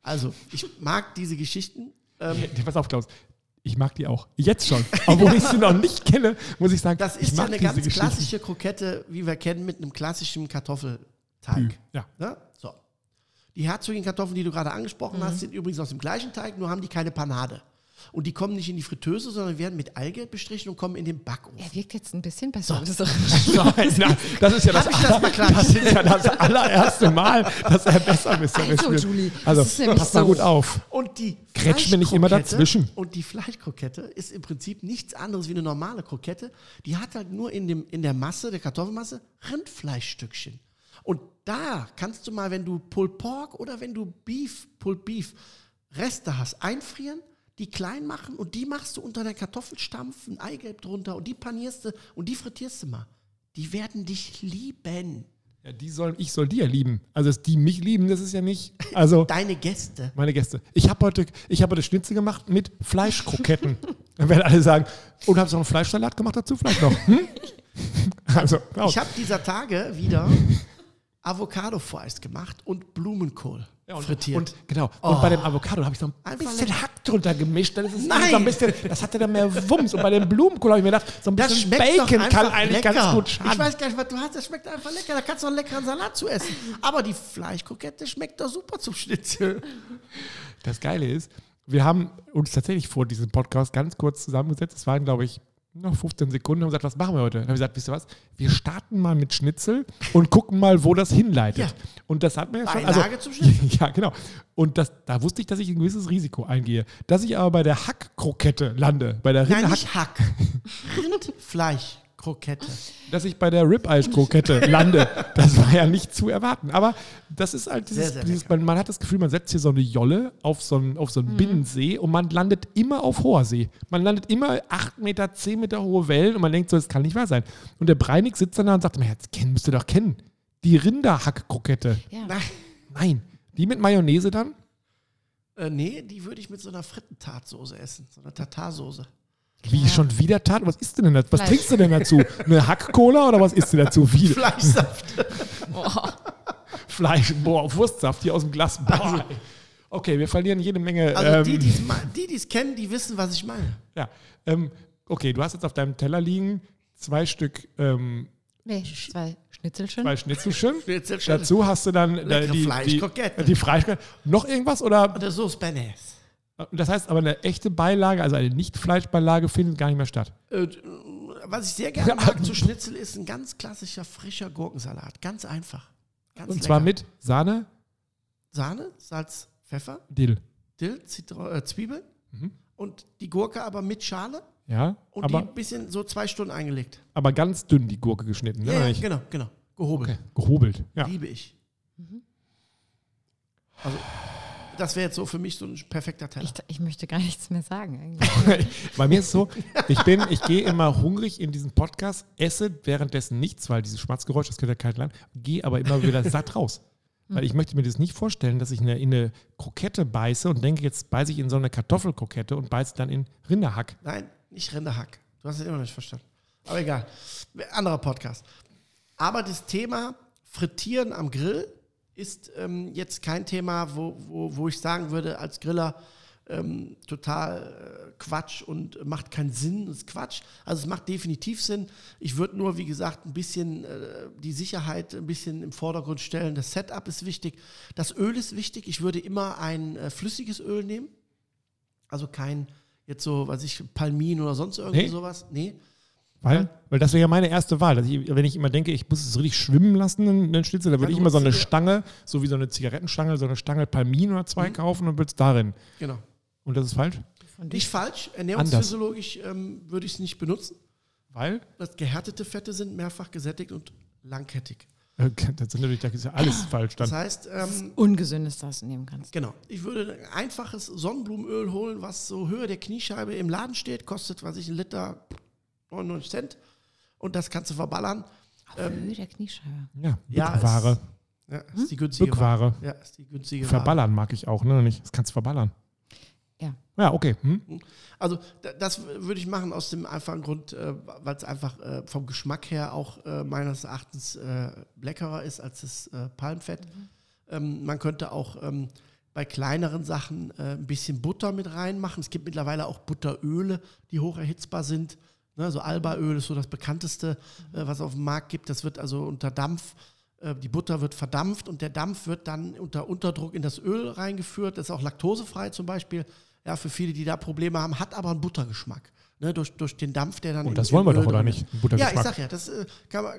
Also, ich mag diese Geschichten ähm, ja, pass auf, Klaus. Ich mag die auch. Jetzt schon. Obwohl ich sie noch nicht kenne, muss ich sagen. Das ist ja eine ganz klassische Krokette, wie wir kennen, mit einem klassischen Kartoffelteig. Ja. ja? So. Die herzogigen Kartoffeln, die du gerade angesprochen mhm. hast, sind übrigens aus dem gleichen Teig, nur haben die keine Panade. Und die kommen nicht in die Fritteuse, sondern werden mit Eigelb bestrichen und kommen in den Backofen. Er wirkt jetzt ein bisschen besser. So. das, das ist ja das, das, das, ist ja das allererste Mal, dass er besser ist. Also, Julie, also pass so. mal gut auf. Und die Kretsch mir nicht immer dazwischen. Und die Fleischkrokette ist im Prinzip nichts anderes wie eine normale Krokette. Die hat halt nur in, dem, in der Masse, der Kartoffelmasse, Rindfleischstückchen. Und da kannst du mal, wenn du Pulled Pork oder wenn du Beef, Pulled Beef Reste hast, einfrieren die klein machen und die machst du unter der Kartoffelstampf, ein Eigelb drunter und die panierst du und die frittierst du mal. Die werden dich lieben. Ja, die sollen, ich soll die ja lieben. Also, dass die mich lieben, das ist ja nicht. Also, Deine Gäste. Meine Gäste. Ich habe heute, ich hab heute Schnitzel gemacht mit Fleischkroketten. Dann werden alle sagen, und hast du noch einen Fleischsalat gemacht dazu vielleicht noch? Hm? Also, ich habe dieser Tage wieder Avocado-Fries gemacht und Blumenkohl. Ja, und, frittiert. Und, genau. Oh. Und bei dem Avocado habe ich so ein Einfach bisschen lecker. Hack drunter gemischt. Dann ist es Nein. So ein bisschen, das hatte dann mehr Wumms. Und bei dem Blumenkohl habe ich mir gedacht, so ein bisschen Bacon kann eigentlich lecker. ganz gut schaden. Ich weiß gar nicht, was du hast. Das schmeckt einfach lecker. Da kannst du einen leckeren Salat zu essen. Aber die Fleischkokette schmeckt doch super zum Schnitzel. Das Geile ist, wir haben uns tatsächlich vor diesem Podcast ganz kurz zusammengesetzt. Es waren, glaube ich, noch 15 Sekunden und haben gesagt, was machen wir heute? Dann haben wir gesagt, wisst ihr was? Wir starten mal mit Schnitzel und gucken mal, wo das hinleitet. Ja. Und das hat mir ja schon. Also, zum Schnitzel. ja, genau. Und das, da wusste ich, dass ich ein gewisses Risiko eingehe. Dass ich aber bei der Hackkrokette lande, bei der Rindhack. Hack. Rindfleisch. Krokette. dass ich bei der Ribeye-Krokette lande. Das war ja nicht zu erwarten. Aber das ist halt dieses, Sehr, sehr dieses man, man hat das Gefühl, man setzt hier so eine Jolle auf so einen, auf so einen Binnensee und man landet immer auf hoher See. Man landet immer 8 Meter, 10 Meter hohe Wellen und man denkt so, das kann nicht wahr sein. Und der Breinig sitzt dann da und sagt, jetzt kennen, müsst ihr doch kennen. Die Rinderhack-Krokette. Ja. Nein. Nein. Die mit Mayonnaise dann? Äh, nee, die würde ich mit so einer Frittentatsoße essen, so einer Tatarsoße. Wie schon wieder Tat? Was isst du denn dazu? Was Fleisch. trinkst du denn dazu? Eine Hack-Cola oder was isst du dazu? Wie? Fleischsaft. Fleisch, boah, Wurstsaft hier aus dem Glas. Boah. Okay, wir verlieren jede Menge. Also ähm, die, die, es kennen, die wissen, was ich meine. Ja, ähm, okay, du hast jetzt auf deinem Teller liegen zwei Stück, ähm, Nee, zwei Schnitzelchen. zwei Schnitzelchen. Schnitzelchen. Dazu hast du dann äh, Leckere die, Fleischkrokette. die, die Fleischkrokette. Noch irgendwas oder? Oder Sauce Benes. Das heißt aber eine echte Beilage, also eine Nicht-Fleischbeilage findet gar nicht mehr statt. Äh, was ich sehr gerne mag zu Schnitzel ist ein ganz klassischer frischer Gurkensalat. Ganz einfach. Ganz Und zwar lecker. mit Sahne, Sahne, Salz, Pfeffer, Dill. Dill, Zitro äh, Zwiebeln Mhm. und die Gurke aber mit Schale Ja, und aber, die ein bisschen so zwei Stunden eingelegt. aber ganz dünn die Gurke geschnitten. Ne? Ja, ja, genau, genau. Gehobelt. Okay, gehobelt. Ja. Liebe ich. Also, das wäre jetzt so für mich so ein perfekter Teller. Ich, ich möchte gar nichts mehr sagen. Eigentlich. Bei mir ist es so, ich bin, ich gehe immer hungrig in diesen Podcast, esse währenddessen nichts, weil dieses Schmatzgeräusch, das kennt ja kein Land, gehe aber immer wieder satt raus. Weil ich möchte mir das nicht vorstellen, dass ich in eine, in eine Krokette beiße und denke, jetzt beiße ich in so eine Kartoffelkrokette und beiße dann in Rinderhack. Nein, nicht Rinderhack. Du hast es immer noch nicht verstanden. Aber egal. Anderer Podcast. Aber das Thema Frittieren am Grill ist ähm, jetzt kein Thema, wo, wo, wo ich sagen würde, als Griller ähm, total äh, Quatsch und macht keinen Sinn, ist Quatsch. Also es macht definitiv Sinn. Ich würde nur, wie gesagt, ein bisschen äh, die Sicherheit ein bisschen im Vordergrund stellen. Das Setup ist wichtig. Das Öl ist wichtig. Ich würde immer ein äh, flüssiges Öl nehmen. Also kein jetzt so, was ich, Palmin oder sonst irgendwie Nee. sowas. Nee. Weil, weil das wäre ja meine erste Wahl. Dass ich, wenn ich immer denke, ich muss es richtig schwimmen lassen, einen einen Schnitzel, dann würde ich immer so eine Stange, so wie so eine Zigarettenstange, so eine Stange Palmin oder zwei kaufen und würde es darin. Genau. Und das ist falsch? Nicht falsch. Ernährungsphysiologisch ähm, würde ich es nicht benutzen. Weil? Das gehärtete Fette sind mehrfach gesättigt und langkettig. Äh, Das, sind natürlich, das ist ja alles falsch dann. Das heißt, ähm, Ungesündes, das du nehmen kannst. genau, ich würde ein einfaches Sonnenblumenöl holen, was so Höhe der Kniescheibe im Laden steht, kostet, was ich, ein Liter 99 Cent. Und das kannst du verballern. Höhe der Kniescheibe. Ja, Ja, Bückware. Ja, ist die günstige Bückware. Ja, ist die günstige Ware. Verballern mag ich auch, ne? Nicht? Das kannst du verballern. Ja. Ja, okay. Hm? Also da- das würde ich machen aus dem einfachen Grund, äh, weil es einfach äh, vom Geschmack her auch äh, meines Erachtens leckerer ist als das Palmfett. Ähm, man könnte auch ähm, bei kleineren Sachen ein bisschen Butter mit reinmachen. Es gibt mittlerweile auch Butteröle, die hoch erhitzbar sind. Ne, so Albaöl ist so das bekannteste, äh, was es auf dem Markt gibt. Das wird also unter Dampf, äh, die Butter wird verdampft und der Dampf wird dann unter Unterdruck in das Öl reingeführt. Das ist auch laktosefrei zum Beispiel. Ja, für viele, die da Probleme haben, hat aber einen Buttergeschmack. Ne, durch, durch den Dampf, der dann Und im- das wollen wir Öl doch, oder nicht? Buttergeschmack. Ja, ich sag ja, das äh, kann, man,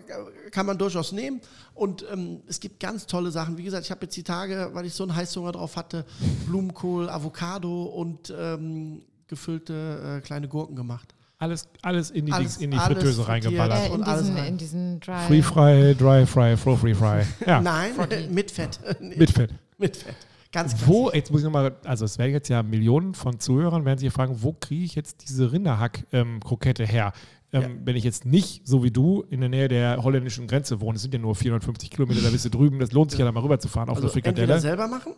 kann man durchaus nehmen. Und ähm, es gibt ganz tolle Sachen. Wie gesagt, ich habe jetzt die Tage, weil ich so einen Heißhunger drauf hatte, Blumenkohl, Avocado und ähm, gefüllte äh, kleine Gurken gemacht. Alles, alles in die, Alles- Dings- in die alles Fritteuse reingeballert. Äh, in, diesen, rein. in diesen Dry. Free Fry, Dry Fry, Fro Free Fry. Ja, Nein, mit Fett. mit Fett. mit Fett. Ganz klassisch. Wo, jetzt muss ich nochmal, also es werden jetzt ja Millionen von Zuhörern, werden sich fragen, wo kriege ich jetzt diese Rinderhack-Krokette her? Ähm, Ja. Wenn ich jetzt nicht, so wie du, in der Nähe der holländischen Grenze wohne, es sind ja nur 450 Kilometer, da bist du drüben, das lohnt sich ja da mal rüber zu fahren auf also eine entweder Frikadelle. selber machen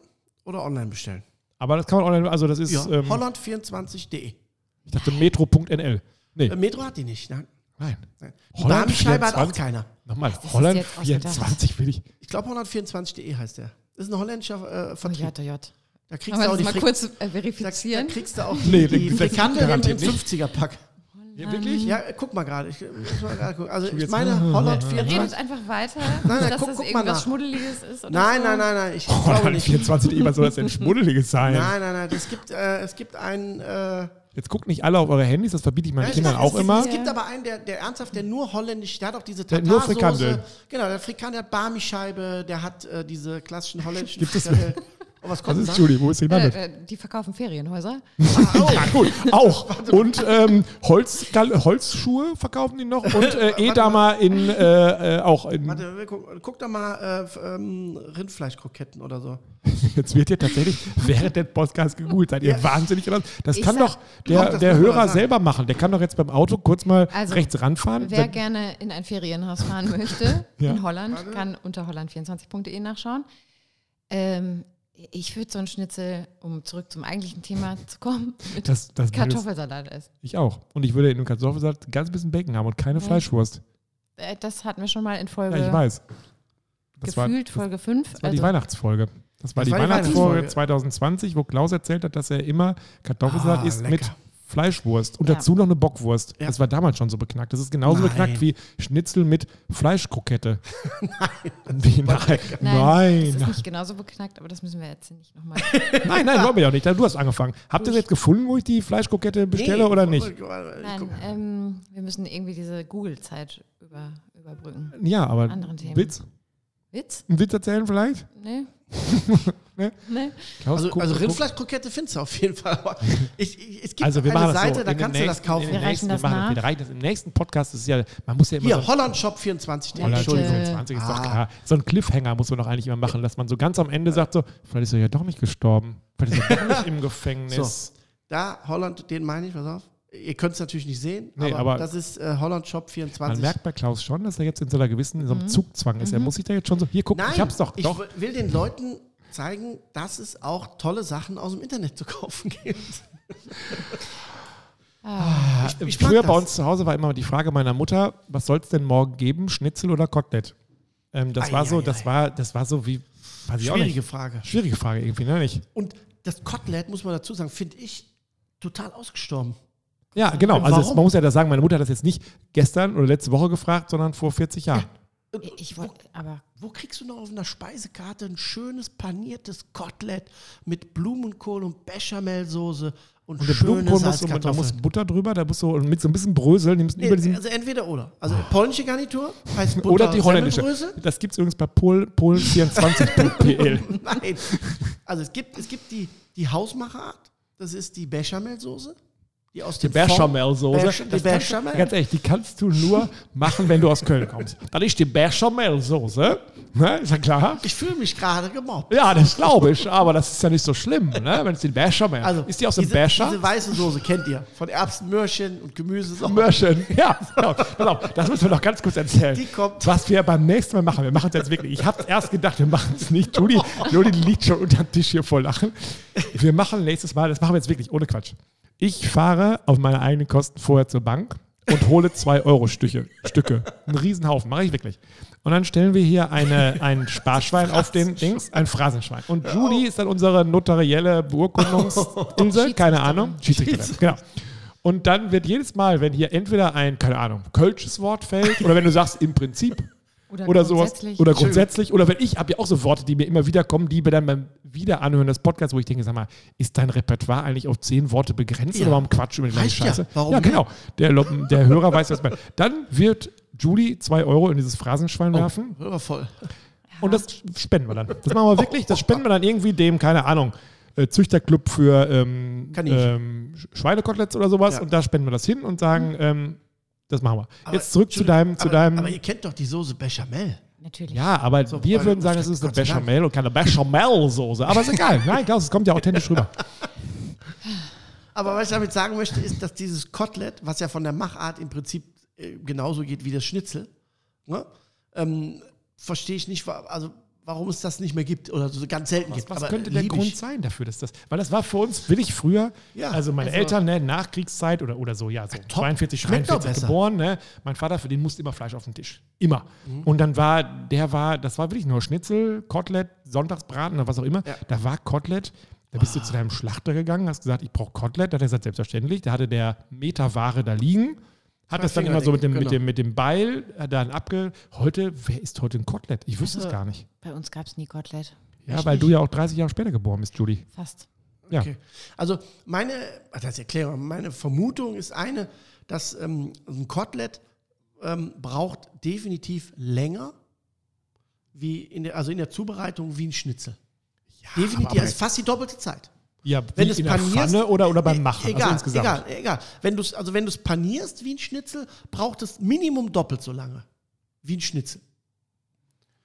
oder online bestellen. Aber das kann man online, also das ist, Ja, ähm, Holland24.de. ich dachte metro.nl. Nee, Äh, Metro hat die nicht. Nein. nein. nein. Holland Barmischeibe hat auch 24? keiner. Nochmal, Holland jetzt ausgedacht? 24 will ich. Ich glaube, Holland24.de heißt der. Das ist ein holländischer äh, Oh, Vertrieb. J, J. Da kriegst du auch die mal kurz äh, da, da verifizieren? kriegst du auch Nee, die, die das Frikandel im, im garantiert nicht. 50er-Pack. Ja, wirklich? Ja, äh, guck mal gerade. Ich. Also ich jetzt- meine Holland Redet 24. einfach weiter, nein, dass guck- das guck mal irgendwas nach. Schmuddeliges ist. Oder Nein, so. nein, nein, nein. Ich glaube Holland nicht. 24, was soll das denn Schmuddeliges sein? Nein, nein, nein. Es gibt, äh, es gibt einen. Äh, Jetzt guckt nicht alle auf eure Handys, das verbiete ich meinen ja, Kindern auch gibt, immer. Es gibt aber einen, der, der ernsthaft, der nur holländisch, der hat auch diese Der hat nur Tatarsoße. Genau, der Frikandel hat Barmischeibe, der hat äh, diese klassischen holländischen Gibt es- Und was Das kommt ist? Julie, wo ist sie damit? Äh, äh, die verkaufen Ferienhäuser. Ja, gut, auch. Und ähm, Holz, Holzschuhe verkaufen die noch und äh, Edamer in, äh, äh, auch in. Warte, guck, guck doch mal äh, ähm, Rindfleischkroketten oder so. Jetzt wird hier tatsächlich während der Podcast gegoogelt. Seid ihr Ja. wahnsinnig? oder was? Das Ich kann sag- doch der, das der Hörer selber machen. Der kann doch jetzt beim Auto kurz mal Also, rechts ranfahren. Wer gerne in ein Ferienhaus fahren möchte, Ja. in Holland, kann unter holland24.de nachschauen. Ähm, ich würde so ein Schnitzel, um zurück zum eigentlichen Thema zu kommen, mit das, das Kartoffelsalat essen. Ich auch. Und ich würde in dem Kartoffelsalat ein ganz bisschen Bacon haben und keine Fleischwurst. Äh, Das hatten wir schon mal in Folge Ja, ich weiß. Das war, gefühlt, Folge 5. das war die Weihnachtsfolge. Das war Das die war die Weihnachtsfolge Weihnachtsfolge. 2020, wo Klaus erzählt hat, dass er immer Kartoffelsalat Ah, isst lecker. mit Fleischwurst und Ja. dazu noch eine Bockwurst. Ja. Das war damals schon so beknackt. Das ist genauso Nein. beknackt wie Schnitzel mit Fleischkrokette. nein. Wie, nein. Nein, Nein. das ist nicht genauso beknackt, aber das müssen wir jetzt nicht nochmal. Nein, nein, wollen wir ja auch nicht. Du hast angefangen. Habt ihr jetzt gefunden, wo ich die Fleischkrokette bestelle oder nicht? Ich Nein, ähm, wir müssen irgendwie diese Google-Zeit über, überbrücken. Ja, aber Anderen Themen. Witz? Witz? Einen Witz erzählen vielleicht? Nee. Ne? Nee. Klaus, Also, also Rindfleischkrokette findest du auf jeden Fall. Aber ich, ich, es gibt Also wir eine Seite, so. da kannst du das nächsten- kaufen. Wir reichen nächsten- das wir machen nach. Wir reichen das im nächsten Podcast. Ist ja, man muss ja immer Hier, so Holland Shop 24. Ja, Holland bitte. 25 ist doch Ah. klar. So ein Cliffhanger muss man doch eigentlich immer machen, dass man so ganz am Ende sagt so, vielleicht ist er ja doch nicht gestorben. Vielleicht ist er doch nicht im Gefängnis. Da, Holland, den meine ich, pass auf. Ihr könnt es natürlich nicht sehen, Nee, aber, aber- das ist äh, Holland Shop Man 24. merkt bei Klaus schon, dass er jetzt in so einer gewissen, in so einem Zugzwang ist. Er muss sich da jetzt schon so, hier guck, Nein, ich hab's doch, ich doch. w- will den Leuten zeigen, dass es auch tolle Sachen aus dem Internet zu kaufen gibt. Ah, Ich- ich Früher bei uns zu Hause war immer die Frage meiner Mutter, was soll es denn morgen geben, Schnitzel oder Kotelett? Ähm, das Ei, war so, ei, das ei. war, das war so wie, weiß ich auch Schwierige nicht. Frage. Schwierige Frage irgendwie, ne? Nicht? Und das Kotelett, muss man dazu sagen, finde ich total ausgestorben. Ja, genau. Also es, man muss ja da sagen, meine Mutter hat das jetzt nicht gestern oder letzte Woche gefragt, sondern vor 40 Jahren. Ich wollte, aber Wo kriegst du noch auf einer Speisekarte ein schönes paniertes Kotelett mit Blumenkohl und Bechamelsoße und, Und der schöne Blumenkohl muss, so mit, da muss Butter drüber, da muss so und mit so ein bisschen Brösel, nimmst du über diesen, also entweder oder. Also polnische Garnitur heißt Butter oder die holländische. Das gibt es übrigens bei Pol, Polen24.pl. Nein. Also es gibt, es gibt die, die Hausmacherart. Das ist die Bechamelsoße. Die aus dem Bechamelsoße. Becha- Die Bechamel. Ganz ehrlich, die kannst du nur machen, wenn du aus Köln kommst. Das ist die Bechamelsoße. Ne? Ist ja klar? Ich fühle mich gerade gemobbt. Ja, das glaube ich, aber das ist ja nicht so schlimm, ne? wenn es die Bechamel Also, ist. die aus dem diese, Becher? diese weiße Soße kennt ihr. Von Erbsen, Möhrchen und Gemüse. So. Mörchen. Ja, genau. Auf, das müssen wir noch ganz kurz erzählen. Die kommt. Was wir beim nächsten Mal machen. Wir machen es jetzt wirklich. Ich habe erst gedacht, wir machen es nicht. Judy, Judy liegt schon unter dem Tisch hier voll lachen. Wir machen nächstes Mal, das machen wir jetzt wirklich ohne Quatsch. Ich fahre auf meine eigenen Kosten vorher zur Bank und hole 2 Euro Stücke. Stücke. Einen Riesenhaufen, mache ich wirklich. Und dann stellen wir hier eine, ein Sparschwein auf den Dings, ein Phrasenschwein. Und Judy ist dann unsere notarielle Beurkundungsinsel, keine Ahnung. Schiedsrichterin, genau. Und dann wird jedes Mal, wenn hier entweder ein, keine Ahnung, kölsches Wort fällt oder wenn du sagst im Prinzip oder, oder sowas grundsätzlich. oder grundsätzlich oder wenn ich habe ja auch so Worte, die mir immer wieder kommen, die mir dann beim Wiederanhören des Podcasts, wo ich denke, sag mal, ist dein Warepertoire eigentlich auf zehn Worte begrenzt Ja. oder warum Quatsch über die gleiche Reicht ja. Scheiße? Warum ja, genau. Der, der Hörer weiß, was man. Dann wird Julie zwei Euro in dieses Phrasenschwein werfen Aber voll. und das spenden wir dann. Das machen wir wirklich, das spenden wir dann irgendwie dem, keine Ahnung, äh, Züchterclub für ähm, ähm, Sch- Schweinekoteletts oder sowas Ja. und da spenden wir das hin und sagen, ähm, das machen wir. Aber- Jetzt zurück zu deinem, zu aber, deinem. Aber ihr kennt doch die Soße Bechamel. Natürlich. Ja, aber So, wir würden sagen, es ist eine. Bechamel und keine Bechamel-Soße. Aber ist egal. Nein, Klaus, es kommt ja authentisch rüber. Aber was ich damit sagen möchte, ist, dass dieses Kotelett, was ja von der Machart im Prinzip äh, genauso geht wie das Schnitzel, ne? ähm, verstehe ich nicht, also warum es das nicht mehr gibt oder so ganz selten gibt. Was Aber könnte der Grund ich. sein dafür, dass das, weil das war für uns wirklich früher, Ja, also meine also- Eltern, ne, Nachkriegszeit oder, oder so, ja, so top. 42, Schmeckt doch 43 besser. geboren, ne, mein Vater, für den musste immer Fleisch auf den Tisch. Immer. Mhm. Und dann war, der war, das war wirklich nur Schnitzel, Kotelett, Sonntagsbraten oder was auch immer. Ja. Da war Kotelett, da bist du zu deinem Schlachter gegangen, hast gesagt, ich brauche Kotelett, da hat er gesagt, selbstverständlich, da hatte der Meterware da liegen. Hat das dann immer so mit dem, dick, mit, genau. dem, mit dem Beil äh, dann abge. Heute, wer isst heute ein Kotelett? Ich wüsste es gar nicht. Bei uns gab es nie Kotelett. Ja, Echt weil nicht? du ja auch 30 Jahre später geboren bist, Judy. Fast. Ja. Okay. Also meine, das erkläre ich mal. meine Vermutung ist eine, dass ähm, ein Kotelett ähm, braucht definitiv länger wie in der, also in der Zubereitung wie ein Schnitzel. Definitiv, aber- ist fast die doppelte Zeit. Ja, Wenn wie du es in der panierst, Pfanne oder, oder beim e- Machen, Egal, also insgesamt. egal, egal. Wenn du's, also wenn du es panierst wie ein Schnitzel, braucht es Minimum doppelt so lange wie ein Schnitzel.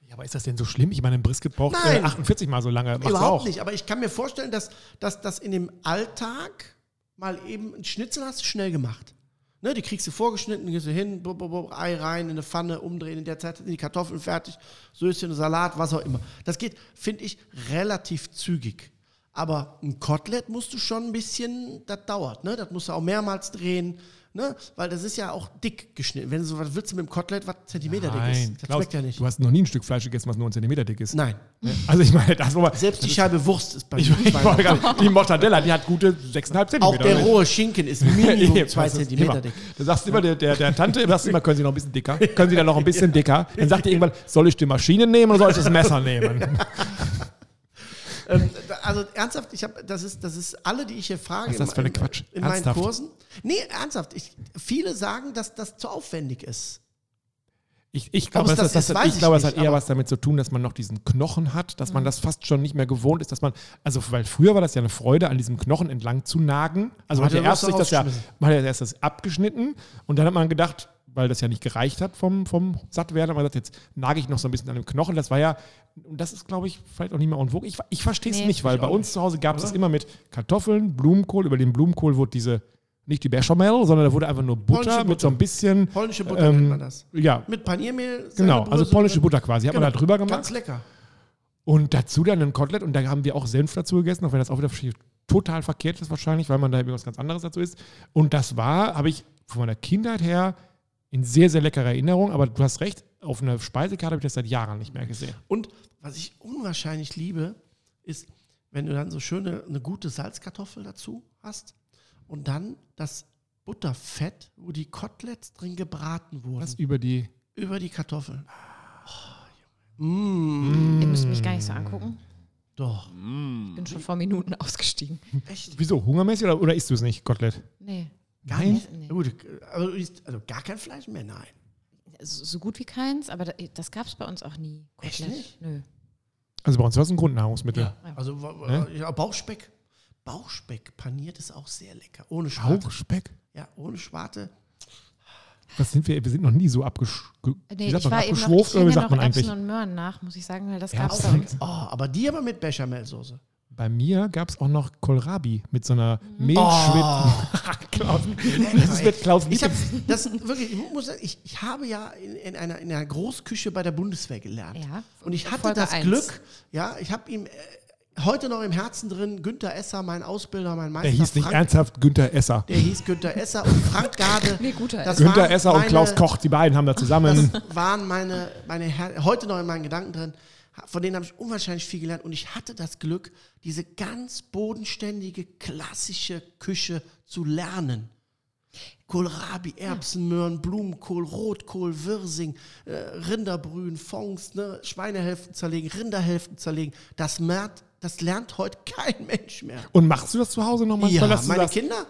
Ja, aber ist das denn so schlimm? Ich meine, ein Brisket braucht äh, Nein. 48 mal so lange. Macht's Überhaupt auch. nicht, aber ich kann mir vorstellen, dass, dass das in dem Alltag mal eben ein Schnitzel hast du schnell gemacht. Ne, die kriegst du vorgeschnitten, gehst du hin, bub, bub, bub, Ei rein, in eine Pfanne, umdrehen, in der Zeit sind die Kartoffeln fertig, Söschen, Salat, was auch immer. Das geht, finde ich, relativ zügig. Aber ein Kotelett musst du schon ein bisschen, das dauert, ne? Das musst du auch mehrmals drehen, ne? Weil das ist ja auch dick geschnitten. Wenn du so was willst du mit dem Kotelett, was Zentimeter dick Nein, ist. Das Klaus, schmeckt ja nicht. du hast noch nie ein Stück Fleisch gegessen, was nur einen Zentimeter dick ist. Nein. Also ich meine, das war Selbst die Scheibe Wurst ist bei ich, mir ich wollte gerade- die Mortadella, die hat gute 6,5 Zentimeter. Auch der rohe Schinken ist Minimum Eben, zwei das ist Zentimeter immer. dick. Du sagst immer der, der, der Tante, sagst immer, können Sie noch ein bisschen dicker? Können Sie da noch ein bisschen dicker? Dann sagt die irgendwann, soll ich die Maschine nehmen oder soll ich das Messer nehmen? Ähm, also ernsthaft, ich habe, das ist, das ist alle, die ich hier frage. Was ist das in- für eine in- Quatsch? In meinen Ernsthaft? Kursen. Nee, ernsthaft. Ich, viele sagen, dass das zu aufwendig ist. Ich, ich glaube, es das, das das, das, ich glaube, es hat eher was damit zu tun, dass man noch diesen Knochen hat, dass man das fast schon nicht mehr gewohnt ist, dass man, also weil früher war das ja eine Freude, an diesem Knochen entlang zu nagen. Also man hat ja erst sich das ja, man hat ja erst das abgeschnitten und dann hat man gedacht, weil das ja nicht gereicht hat vom, vom Sattwerden, man gesagt, jetzt nage ich noch so ein bisschen an dem Knochen. Das war ja, und das ist, glaube ich, vielleicht auch nicht mehr en vogue. Ich, ich verstehe es Nee. nicht, weil bei uns zu Hause gab es das immer mit Kartoffeln, Blumenkohl. Über den Blumenkohl wurde diese, nicht die Bechamel, sondern da wurde einfach nur Butter Polnische mit so ein Butter. bisschen. Polnische Butter ähm, nennt man das. Ja, Mit Paniermehl. genau. Also polnische Butter quasi. Hat man Genau. da drüber gemacht. Ganz lecker. Und dazu dann ein Kotelett und da haben wir auch Senf dazu gegessen, auch wenn das auch wieder total verkehrt ist wahrscheinlich, weil man da irgendwas ganz anderes dazu isst. Und das war, habe ich von meiner Kindheit her in sehr, sehr leckerer Erinnerung, aber du hast recht, auf einer Speisekarte habe ich das seit Jahren nicht mehr gesehen. Und was ich unwahrscheinlich liebe, ist, wenn du dann so schöne, eine gute Salzkartoffel dazu hast und dann das Butterfett, wo die Koteletts drin gebraten wurden, Was über die. über die Kartoffeln. Oh, Junge. mm, Ihr müsst mich gar nicht so angucken. doch. Ich bin schon vor Minuten ausgestiegen. Echt? Wieso? Hungermäßig oder, oder isst du es nicht, Kotelett? Nee. Gar Nein? nicht? Nee. Gut, also, also gar kein Fleisch mehr? Nein. So, so gut wie keins, aber da, das gab es bei uns auch nie. Echt Kotelett. nicht? Nö. Also bei uns war es ein Grundnahrungsmittel. Ja. Also Ne? ja, Bauchspeck. Bauchspeck paniert ist auch sehr lecker. Ohne Schwarte. Bauchspeck? Ja, ohne Schwarte. Was sind wir? Wir sind noch nie so abgesch ge- wie Nee, sagt ich man, war eben noch, ich abgeschwurft oder wie sagt noch man Erbsen eigentlich? und Möhren nach, muss ich sagen, weil das gab es uns. Oh, aber die aber mit Bechamelsoße. Bei mir gab es auch noch Kohlrabi mit so einer Mhm. Mehlschwitt. Klaus, das wird Klaus Ich habe Lieblings- das wirklich, ich muss ich, ich habe ja in, in, einer, in einer Großküche bei der Bundeswehr gelernt. Ja, Und ich hatte Folge das eins. Glück, ja, ich habe ihm äh, heute noch im Herzen drin, Günther Esser, mein Ausbilder, mein Meister. Der hieß nicht Frank, ernsthaft Günther Esser. Der hieß Günther Esser und Frank Garde. Nee, guter Das Günther waren Esser und meine- Klaus Koch, die beiden haben da zusammen. Das waren meine, meine Her heute noch in meinen Gedanken drin. Von denen habe ich unwahrscheinlich viel gelernt. Und ich hatte das Glück, diese ganz bodenständige, klassische Küche zu lernen. Kohlrabi, Erbsen, Möhren, Blumenkohl, Rotkohl, Wirsing, äh, Rinderbrühen, Fonds, ne, Schweinehälften zerlegen, Rinderhälften zerlegen. Das, merkt, das lernt heute kein Mensch mehr. Und machst du das zu Hause noch manchmal? Ja, meine Kinder,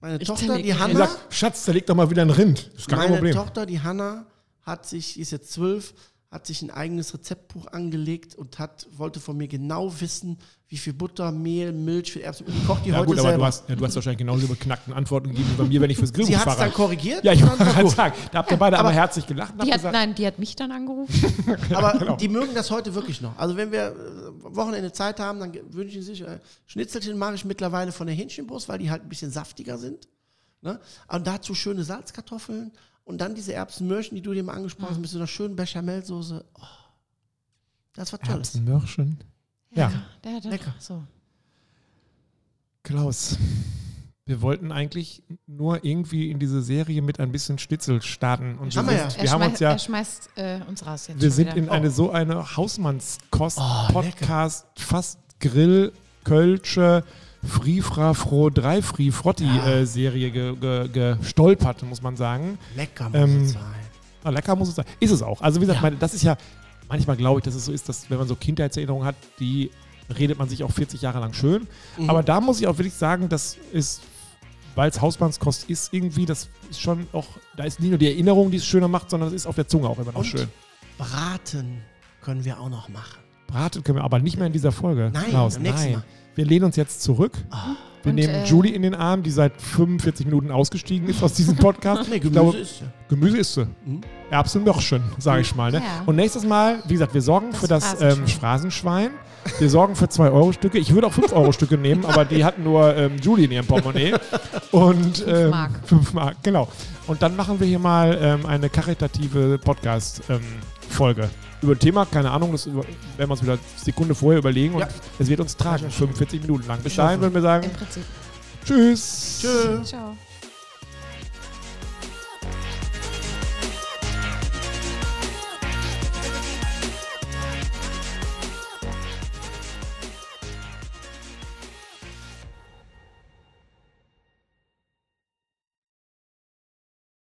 meine Ich Tochter, die Hanna, sagt, Schatz, zerleg doch mal wieder ein Rind. Das ist gar kein meine Problem. Tochter, die Hanna, hat sich, die ist jetzt zwölf, hat sich ein eigenes Rezeptbuch angelegt und hat, wollte von mir genau wissen, wie viel Butter, Mehl, Milch für Erbsen. Und die kocht die Ja heute gut, aber selber. du hast, ja, du hast wahrscheinlich genauso beknackten Antworten gegeben wie bei mir, wenn ich fürs Sie Grillbuch hat es dann fahre. korrigiert. Ja, ich wollte gerade sagen, da habt ihr beide aber aber- herzlich gelacht Die hat, gesagt, nein, die hat mich dann angerufen. Aber genau. die mögen das heute wirklich noch. Also wenn wir äh, Wochenende Zeit haben, dann wünschen sie sich, äh, Schnitzelchen mache ich mittlerweile von der Hähnchenbrust, weil die halt ein bisschen saftiger sind. Ne? Und dazu schöne Salzkartoffeln und dann diese Erbsenmörchen, die du dir mal angesprochen hast, mit so einer schönen Bechamelsoße. Oh, das war toll. Erbsenmörchen. Ja. Der hat Lecker. So. Klaus, wir wollten eigentlich nur irgendwie in diese Serie mit ein bisschen Schnitzel starten. Und Haben wir, wir sind, Er, wir haben schmeißt, uns ja, er schmeißt äh, uns raus jetzt. wir sind wieder. in eine so eine Hausmannskost, Oh, fast Grill, Kölsche, Frifra Fro, drei Fri Frotti äh, Serie ge, ge, gestolpert, muss man sagen. Lecker muss Ähm, es sein. Ah, lecker muss es sein. Ist es auch. Also wie gesagt, Ja. meine, das ist ja, manchmal glaube ich, dass es so ist, dass wenn man so Kindheitserinnerungen hat, die redet man sich auch 40 Jahre lang schön. Mhm. Aber da muss ich auch wirklich sagen, das ist, weil es Hausmannskost ist irgendwie, das ist schon auch, da ist nicht nur die Erinnerung, die es schöner macht, sondern es ist auf der Zunge auch immer noch Und schön. Braten können wir auch noch machen. Braten können wir, aber nicht mehr in dieser Folge. Nein, Klaus, nein. Mal. Wir lehnen uns jetzt zurück. Wir Und, nehmen äh, Julie in den Arm, die seit 45 Minuten ausgestiegen ist aus diesem Podcast. Nee, Gemüse glaube, ist ja. Gemüse isst sie. Mhm. Erbsen schön, sage ich mal. Ne? Ja. Und nächstes Mal, wie gesagt, wir sorgen Das für das Phrasenschwein. ähm, Phrasenschwein. Wir sorgen für 2-Euro-Stücke. Ich würde auch 5-Euro-Stücke nehmen, aber die hatten nur ähm, Julie in ihrem Portemonnaie. Und, ähm, Mark. 5 Mark, genau. Und dann machen wir hier mal ähm, eine karitative Podcast-Folge. Über ein Thema, keine Ahnung, das über, werden wir uns wieder Sekunde vorher überlegen und Ja. es wird uns tragen, 45 Minuten lang. Bis dahin würden wir sagen, Im Prinzip. tschüss. Tschö. Ciao.